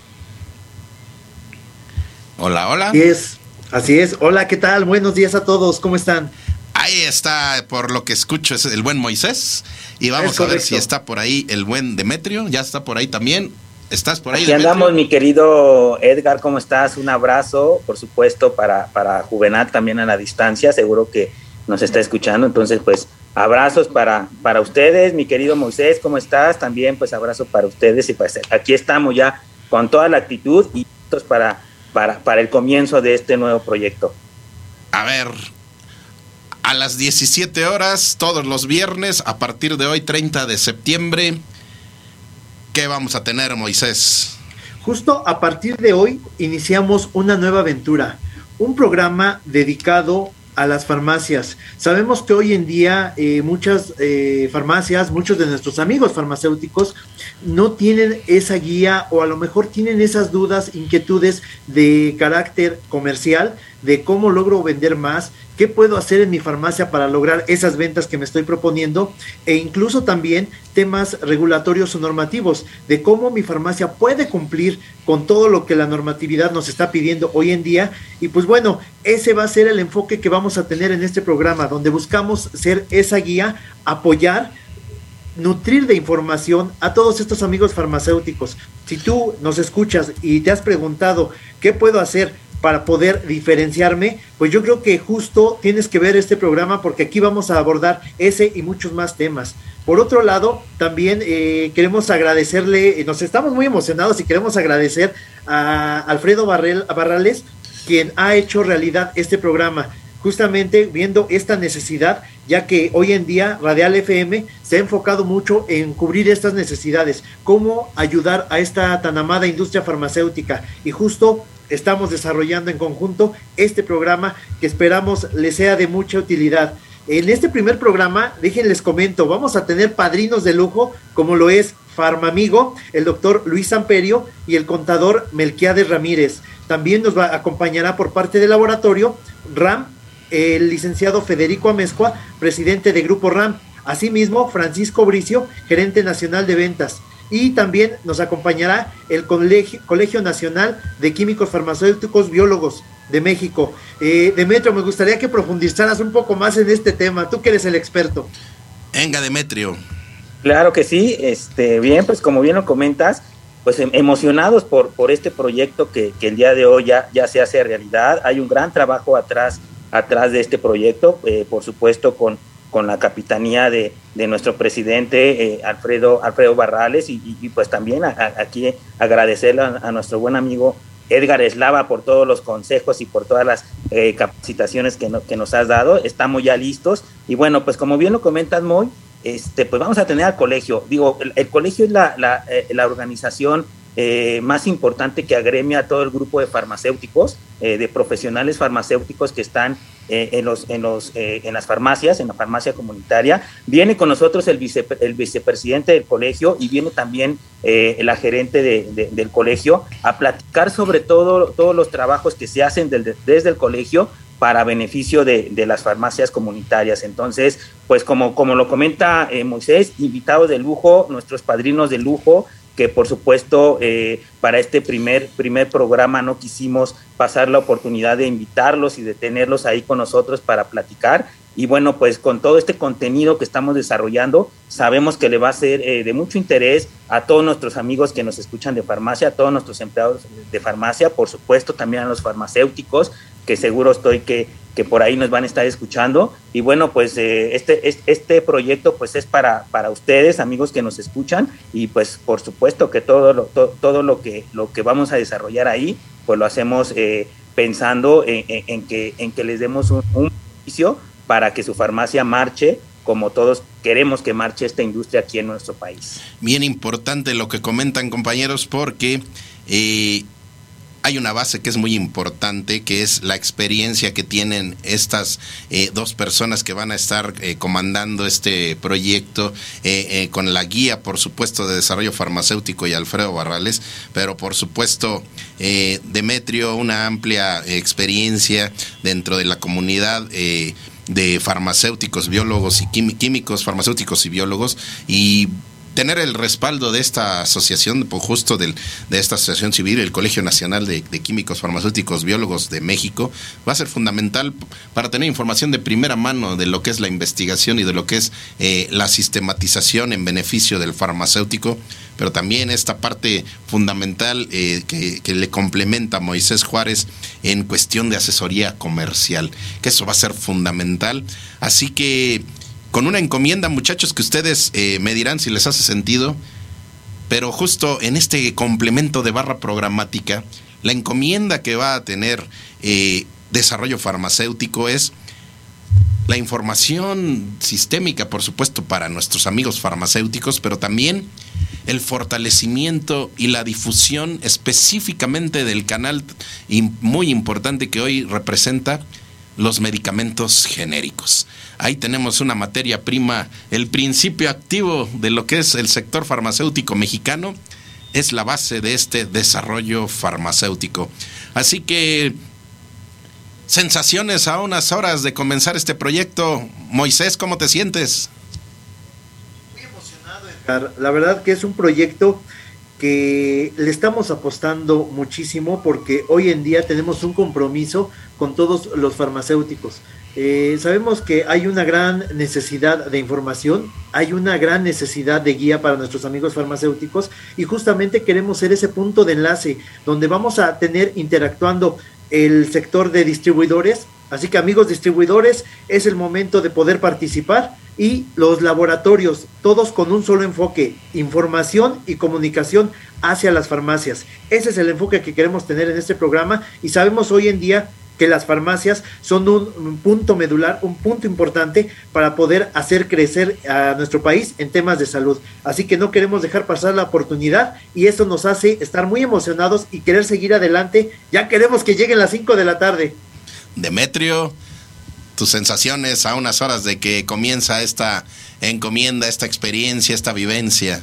Hola, hola. Así es, así es. Hola, ¿qué tal? Buenos días a todos, ¿cómo están? Ahí está, por lo que escucho, es el buen Moisés. Y vamos a ver si está por ahí el buen Demetrio. Ya está por ahí también. ¿Estás por ahí? Aquí andamos, mi querido Edgar, ¿cómo estás? Un abrazo, por supuesto, para, para Juvenal también a la distancia. Seguro que nos está escuchando. Entonces, pues, abrazos para, para ustedes, mi querido Moisés, ¿cómo estás? También, pues, abrazo para ustedes. Y pues, aquí estamos ya con toda la actitud y para, para, para el comienzo de este nuevo proyecto. A ver, a las 17 horas todos los viernes a partir de hoy 30 de septiembre. ¿Qué vamos a tener, Moisés? Justo a partir de hoy iniciamos una nueva aventura, un programa dedicado a las farmacias. Sabemos que hoy en día eh, muchas eh, farmacias, muchos de nuestros amigos farmacéuticos no tienen esa guía o a lo mejor tienen esas dudas, inquietudes de carácter comercial, de cómo logro vender más, qué puedo hacer en mi farmacia para lograr esas ventas que me estoy proponiendo e incluso también temas regulatorios o normativos de cómo mi farmacia puede cumplir con todo lo que la normatividad nos está pidiendo hoy en día. Y pues bueno, ese va a ser el enfoque que vamos a tener en este programa donde buscamos ser esa guía, apoyar nutrir de información a todos estos amigos farmacéuticos. Si tú nos escuchas y te has preguntado qué puedo hacer para poder diferenciarme, pues yo creo que justo tienes que ver este programa porque aquí vamos a abordar ese y muchos más temas. Por otro lado, también eh, queremos agradecerle, eh, nos estamos muy emocionados y queremos agradecer a Alfredo Barrales, quien ha hecho realidad este programa, justamente viendo esta necesidad, ya que hoy en día Radial FM se ha enfocado mucho en cubrir estas necesidades, cómo ayudar a esta tan amada industria farmacéutica. Y justo estamos desarrollando en conjunto este programa que esperamos les sea de mucha utilidad. En este primer programa, déjenles comento, vamos a tener padrinos de lujo, como lo es Farmamigo, el doctor Luis Amperio y el contador Melquiades Ramírez. También nos va, acompañará por parte del laboratorio RAM el licenciado Federico Amezcua, presidente de Grupo RAM. Asimismo, Francisco Bricio, gerente nacional de ventas y también nos acompañará el Colegio, Colegio Nacional de Químicos Farmacéuticos Biólogos de México. Eh, Demetrio, me gustaría que profundizaras un poco más en este tema, tú que eres el experto. Venga, Demetrio. Claro que sí, este, bien, pues como bien lo comentas, pues em, emocionados por, por este proyecto que, el día de hoy ya, ya se hace realidad. Hay un gran trabajo atrás, atrás de este proyecto, eh, por supuesto con con la capitanía de, nuestro presidente eh, Alfredo, Alfredo Barrales y, pues también aquí agradecerle a, nuestro buen amigo Edgar Eslava por todos los consejos y por todas las eh, capacitaciones que, que, nos has dado. Estamos ya listos y bueno, pues como bien lo comentas, Moy, este, pues vamos a tener al colegio. Digo, el, colegio es la, la, eh, la organización eh, más importante que agremia a todo el grupo de farmacéuticos, eh, de profesionales farmacéuticos que están eh, en, los, en, los, en las farmacias, en la farmacia comunitaria. Viene con nosotros el, el vicepresidente del colegio y viene también la gerente del colegio a platicar sobre todo, todos los trabajos que se hacen desde el colegio para beneficio de, las farmacias comunitarias. Entonces, pues como, como lo comenta Moisés, invitados de lujo, nuestros padrinos de lujo, que por supuesto eh, para este primer, primer programa no quisimos pasar la oportunidad de invitarlos y de tenerlos ahí con nosotros para platicar. Y bueno, pues con todo este contenido que estamos desarrollando, sabemos que le va a ser eh, de mucho interés a todos nuestros amigos que nos escuchan de farmacia, a todos nuestros empleados de farmacia, por supuesto también a los farmacéuticos, que seguro estoy que, que por ahí nos van a estar escuchando. Y bueno, pues eh, este, este proyecto pues es para, para ustedes, amigos que nos escuchan, y pues por supuesto que todo lo, todo lo, que, lo que vamos a desarrollar ahí, pues lo hacemos eh, pensando en, que, en que les demos un, un beneficio para que su farmacia marche como todos queremos que marche esta industria aquí en nuestro país. Bien importante lo que comentan compañeros porque eh, hay una base que es muy importante, que es la experiencia que tienen estas eh, dos personas que van a estar eh, comandando este proyecto eh, con la guía, por supuesto, de desarrollo farmacéutico y Alfredo Barrales, pero por supuesto, Demetrio, una amplia experiencia dentro de la comunidad de farmacéuticos, biólogos y químicos, farmacéuticos y biólogos, y tener el respaldo de esta asociación, pues, justo del, de esta asociación civil, el Colegio Nacional de, Químicos, Farmacéuticos, Biólogos de México, va a ser fundamental para tener información de primera mano de lo que es la investigación y de lo que es eh, la sistematización en beneficio del farmacéutico, pero también esta parte fundamental eh, que, le complementa a Moisés Juárez en cuestión de asesoría comercial, que eso va a ser fundamental. Así que con una encomienda, muchachos, que ustedes eh, me dirán si les hace sentido, pero justo en este complemento de barra programática, la encomienda que va a tener eh, desarrollo farmacéutico es la información sistémica, por supuesto, para nuestros amigos farmacéuticos, pero también el fortalecimiento y la difusión específicamente del canal muy importante que hoy representa los medicamentos genéricos. Ahí tenemos una materia prima, el principio activo de lo que es el sector farmacéutico mexicano, es la base de este desarrollo farmacéutico. Así que, sensaciones a unas horas de comenzar este proyecto. Moisés, ¿cómo te sientes? Muy emocionado, Edgar. La verdad que es un proyecto que le estamos apostando muchísimo porque hoy en día tenemos un compromiso con todos los farmacéuticos. Eh, sabemos que hay una gran necesidad de información, hay una gran necesidad de guía para nuestros amigos farmacéuticos y justamente queremos ser ese punto de enlace donde vamos a tener interactuando el sector de distribuidores. Así que amigos distribuidores, es el momento de poder participar y los laboratorios, todos con un solo enfoque, información y comunicación hacia las farmacias. Ese es el enfoque que queremos tener en este programa y sabemos hoy en día que las farmacias son un, punto medular, un punto importante para poder hacer crecer a nuestro país en temas de salud. Así que no queremos dejar pasar la oportunidad y esto nos hace estar muy emocionados y querer seguir adelante. Ya queremos que lleguen las 5 de la tarde. Demetrio, tus sensaciones a unas horas de que comienza esta encomienda, esta experiencia, esta vivencia.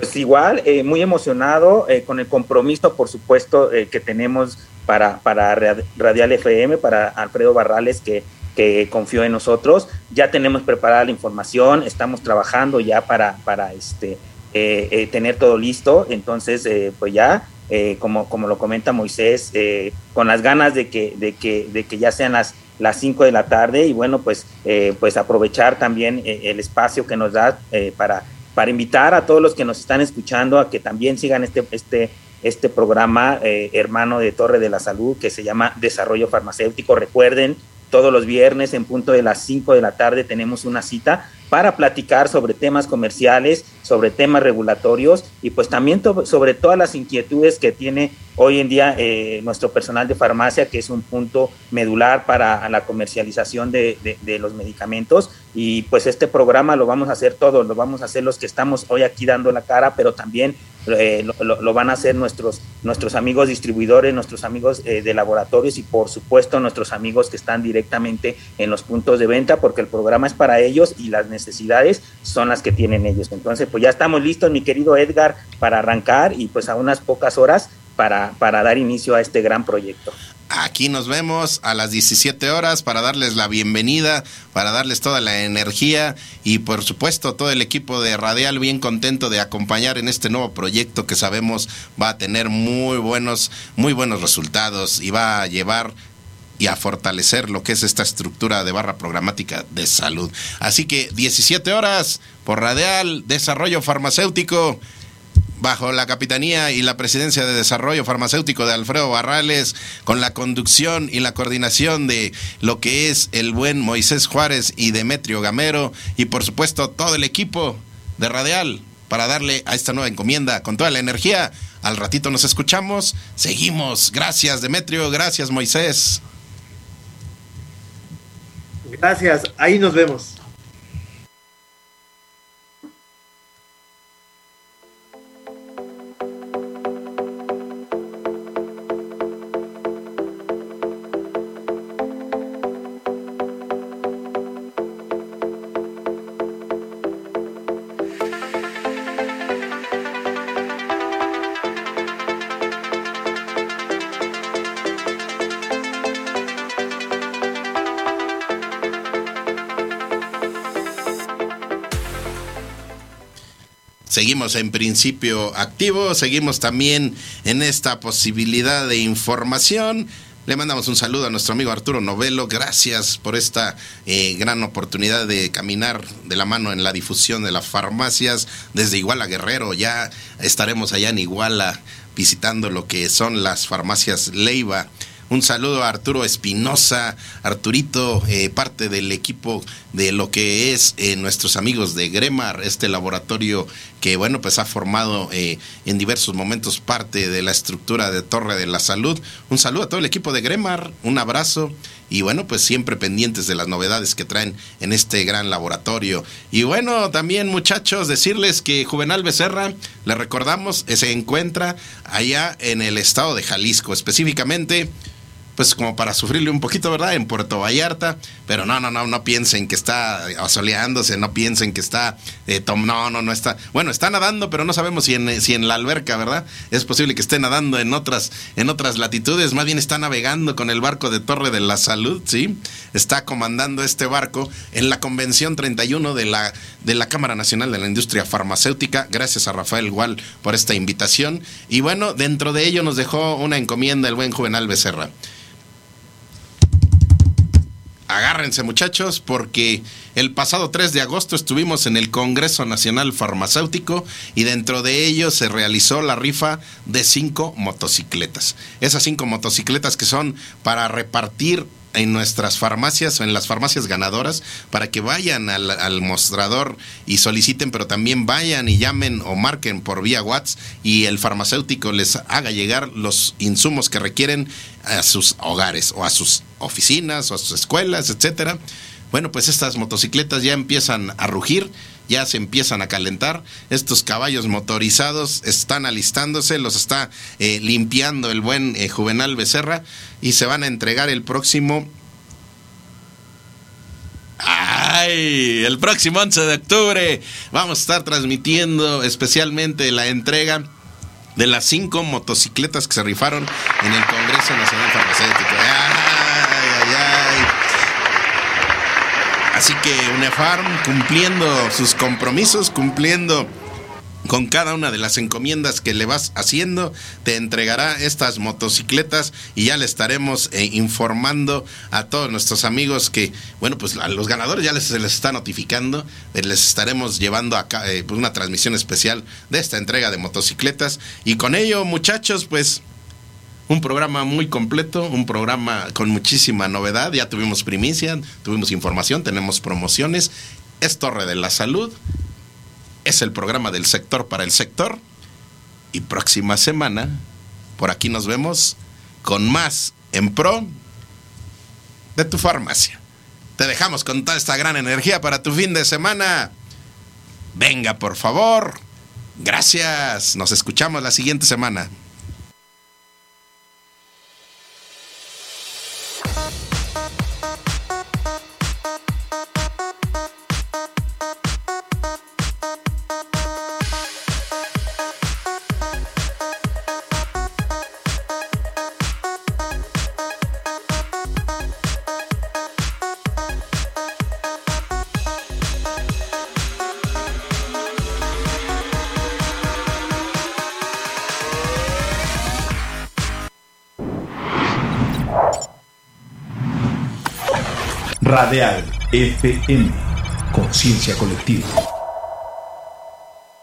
Pues igual, eh, muy emocionado eh, con el compromiso, por supuesto, eh, que tenemos para, para Radial FM, para Alfredo Barrales, que, que confió en nosotros. Ya tenemos preparada la información, estamos trabajando ya para, para este, tener todo listo. Entonces, pues ya, como, como lo comenta Moisés, con las ganas de que, de que, de que ya sean las las 5 de la tarde y bueno, pues, pues aprovechar también el espacio que nos da para para invitar a todos los que nos están escuchando a que también sigan este, este, este programa eh, hermano de Torre de la Salud que se llama Desarrollo Farmacéutico. Recuerden, todos los viernes en punto de las 5 de la tarde tenemos una cita para platicar sobre temas comerciales, sobre temas regulatorios y pues también sobre todas las inquietudes que tiene hoy en día eh, nuestro personal de farmacia, que es un punto medular para la comercialización de, los medicamentos. Y pues este programa lo vamos a hacer todos, lo vamos a hacer los que estamos hoy aquí dando la cara, pero también eh, lo, van a hacer nuestros, nuestros amigos distribuidores, nuestros amigos eh, de laboratorios y por supuesto nuestros amigos que están directamente en los puntos de venta, porque el programa es para ellos y las necesidades son las que tienen ellos. Entonces, pues ya estamos listos, mi querido Edgar, para arrancar y pues a unas pocas horas para, para dar inicio a este gran proyecto. Aquí nos vemos a las 17 horas para darles la bienvenida, para darles toda la energía y por supuesto todo el equipo de Radial bien contento de acompañar en este nuevo proyecto que sabemos va a tener muy buenos, muy buenos resultados y va a llevar y a fortalecer lo que es esta estructura de barra programática de salud. Así que 17 horas por Radial, Desarrollo Farmacéutico bajo la capitanía y la presidencia de desarrollo farmacéutico de Alfredo Barrales, con la conducción y la coordinación de lo que es el buen Moisés Juárez y Demetrio Gamero, y por supuesto todo el equipo de Radial para darle a esta nueva encomienda con toda la energía. Al ratito nos escuchamos, seguimos. Gracias Demetrio, gracias Moisés. Gracias, ahí nos vemos. En principio activos, seguimos también en esta posibilidad de información. Le mandamos un saludo a nuestro amigo Arturo Novelo. Gracias por esta eh, gran oportunidad de caminar de la mano en la difusión de las farmacias desde Iguala Guerrero. Ya estaremos allá en Iguala visitando lo que son las farmacias Leiva un saludo a Arturo Espinosa, Arturito, eh, parte del equipo de lo que es eh, nuestros amigos de Gremar, este laboratorio que, bueno, pues ha formado eh, en diversos momentos parte de la estructura de Torre de la Salud. Un saludo a todo el equipo de Gremar, un abrazo y bueno, pues siempre pendientes de las novedades que traen en este gran laboratorio. Y bueno, también muchachos, decirles que Juvenal Becerra, le recordamos, se encuentra allá en el estado de Jalisco, específicamente pues como para sufrirle un poquito, ¿verdad? En Puerto Vallarta, pero no, no, no, no piensen que está asoleándose, no piensen que está, eh, no, no, no está, bueno, está nadando, pero no sabemos si en, si en la alberca, ¿verdad? Es posible que esté nadando en otras, en otras latitudes, más bien está navegando con el barco de Torre de la Salud, ¿sí? Está comandando este barco en la Convención 31 de la, de la Cámara Nacional de la Industria Farmacéutica, gracias a Rafael Gual por esta invitación, y bueno, dentro de ello nos dejó una encomienda el buen Juvenal Becerra agárrense muchachos porque el pasado 3 de agosto estuvimos en el Congreso Nacional Farmacéutico y dentro de ello se realizó la rifa de cinco motocicletas. Esas cinco motocicletas que son para repartir en nuestras farmacias o en las farmacias ganadoras para que vayan al, mostrador y soliciten, pero también vayan y llamen o marquen por vía WhatsApp y el farmacéutico les haga llegar los insumos que requieren a sus hogares o a sus oficinas o a sus escuelas, etcétera. Bueno, pues estas motocicletas ya empiezan a rugir, ya se empiezan a calentar. Estos caballos motorizados están alistándose, los está eh, limpiando el buen eh, Juvenal Becerra y se van a entregar el próximo ¡Ay! El próximo 11 de octubre vamos a estar transmitiendo especialmente la entrega de las cinco motocicletas que se rifaron en el Congreso Nacional Farmacéutico. Así que UNEFARM cumpliendo sus compromisos, cumpliendo con cada una de las encomiendas que le vas haciendo, te entregará estas motocicletas y ya le estaremos eh, informando a todos nuestros amigos que, bueno, pues a los ganadores ya les, se les está notificando, eh, les estaremos llevando acá eh, pues una transmisión especial de esta entrega de motocicletas. Y con ello, muchachos, pues un programa muy completo, un programa con muchísima novedad. Ya tuvimos primicia, tuvimos información, tenemos promociones. Es Torre de la Salud. es el programa del sector para el sector. Y próxima semana, por aquí nos vemos con más en pro de tu farmacia. Te dejamos con toda esta gran energía para tu fin de semana. Venga, por favor. Gracias. Nos escuchamos la siguiente semana. FM, conciencia colectiva.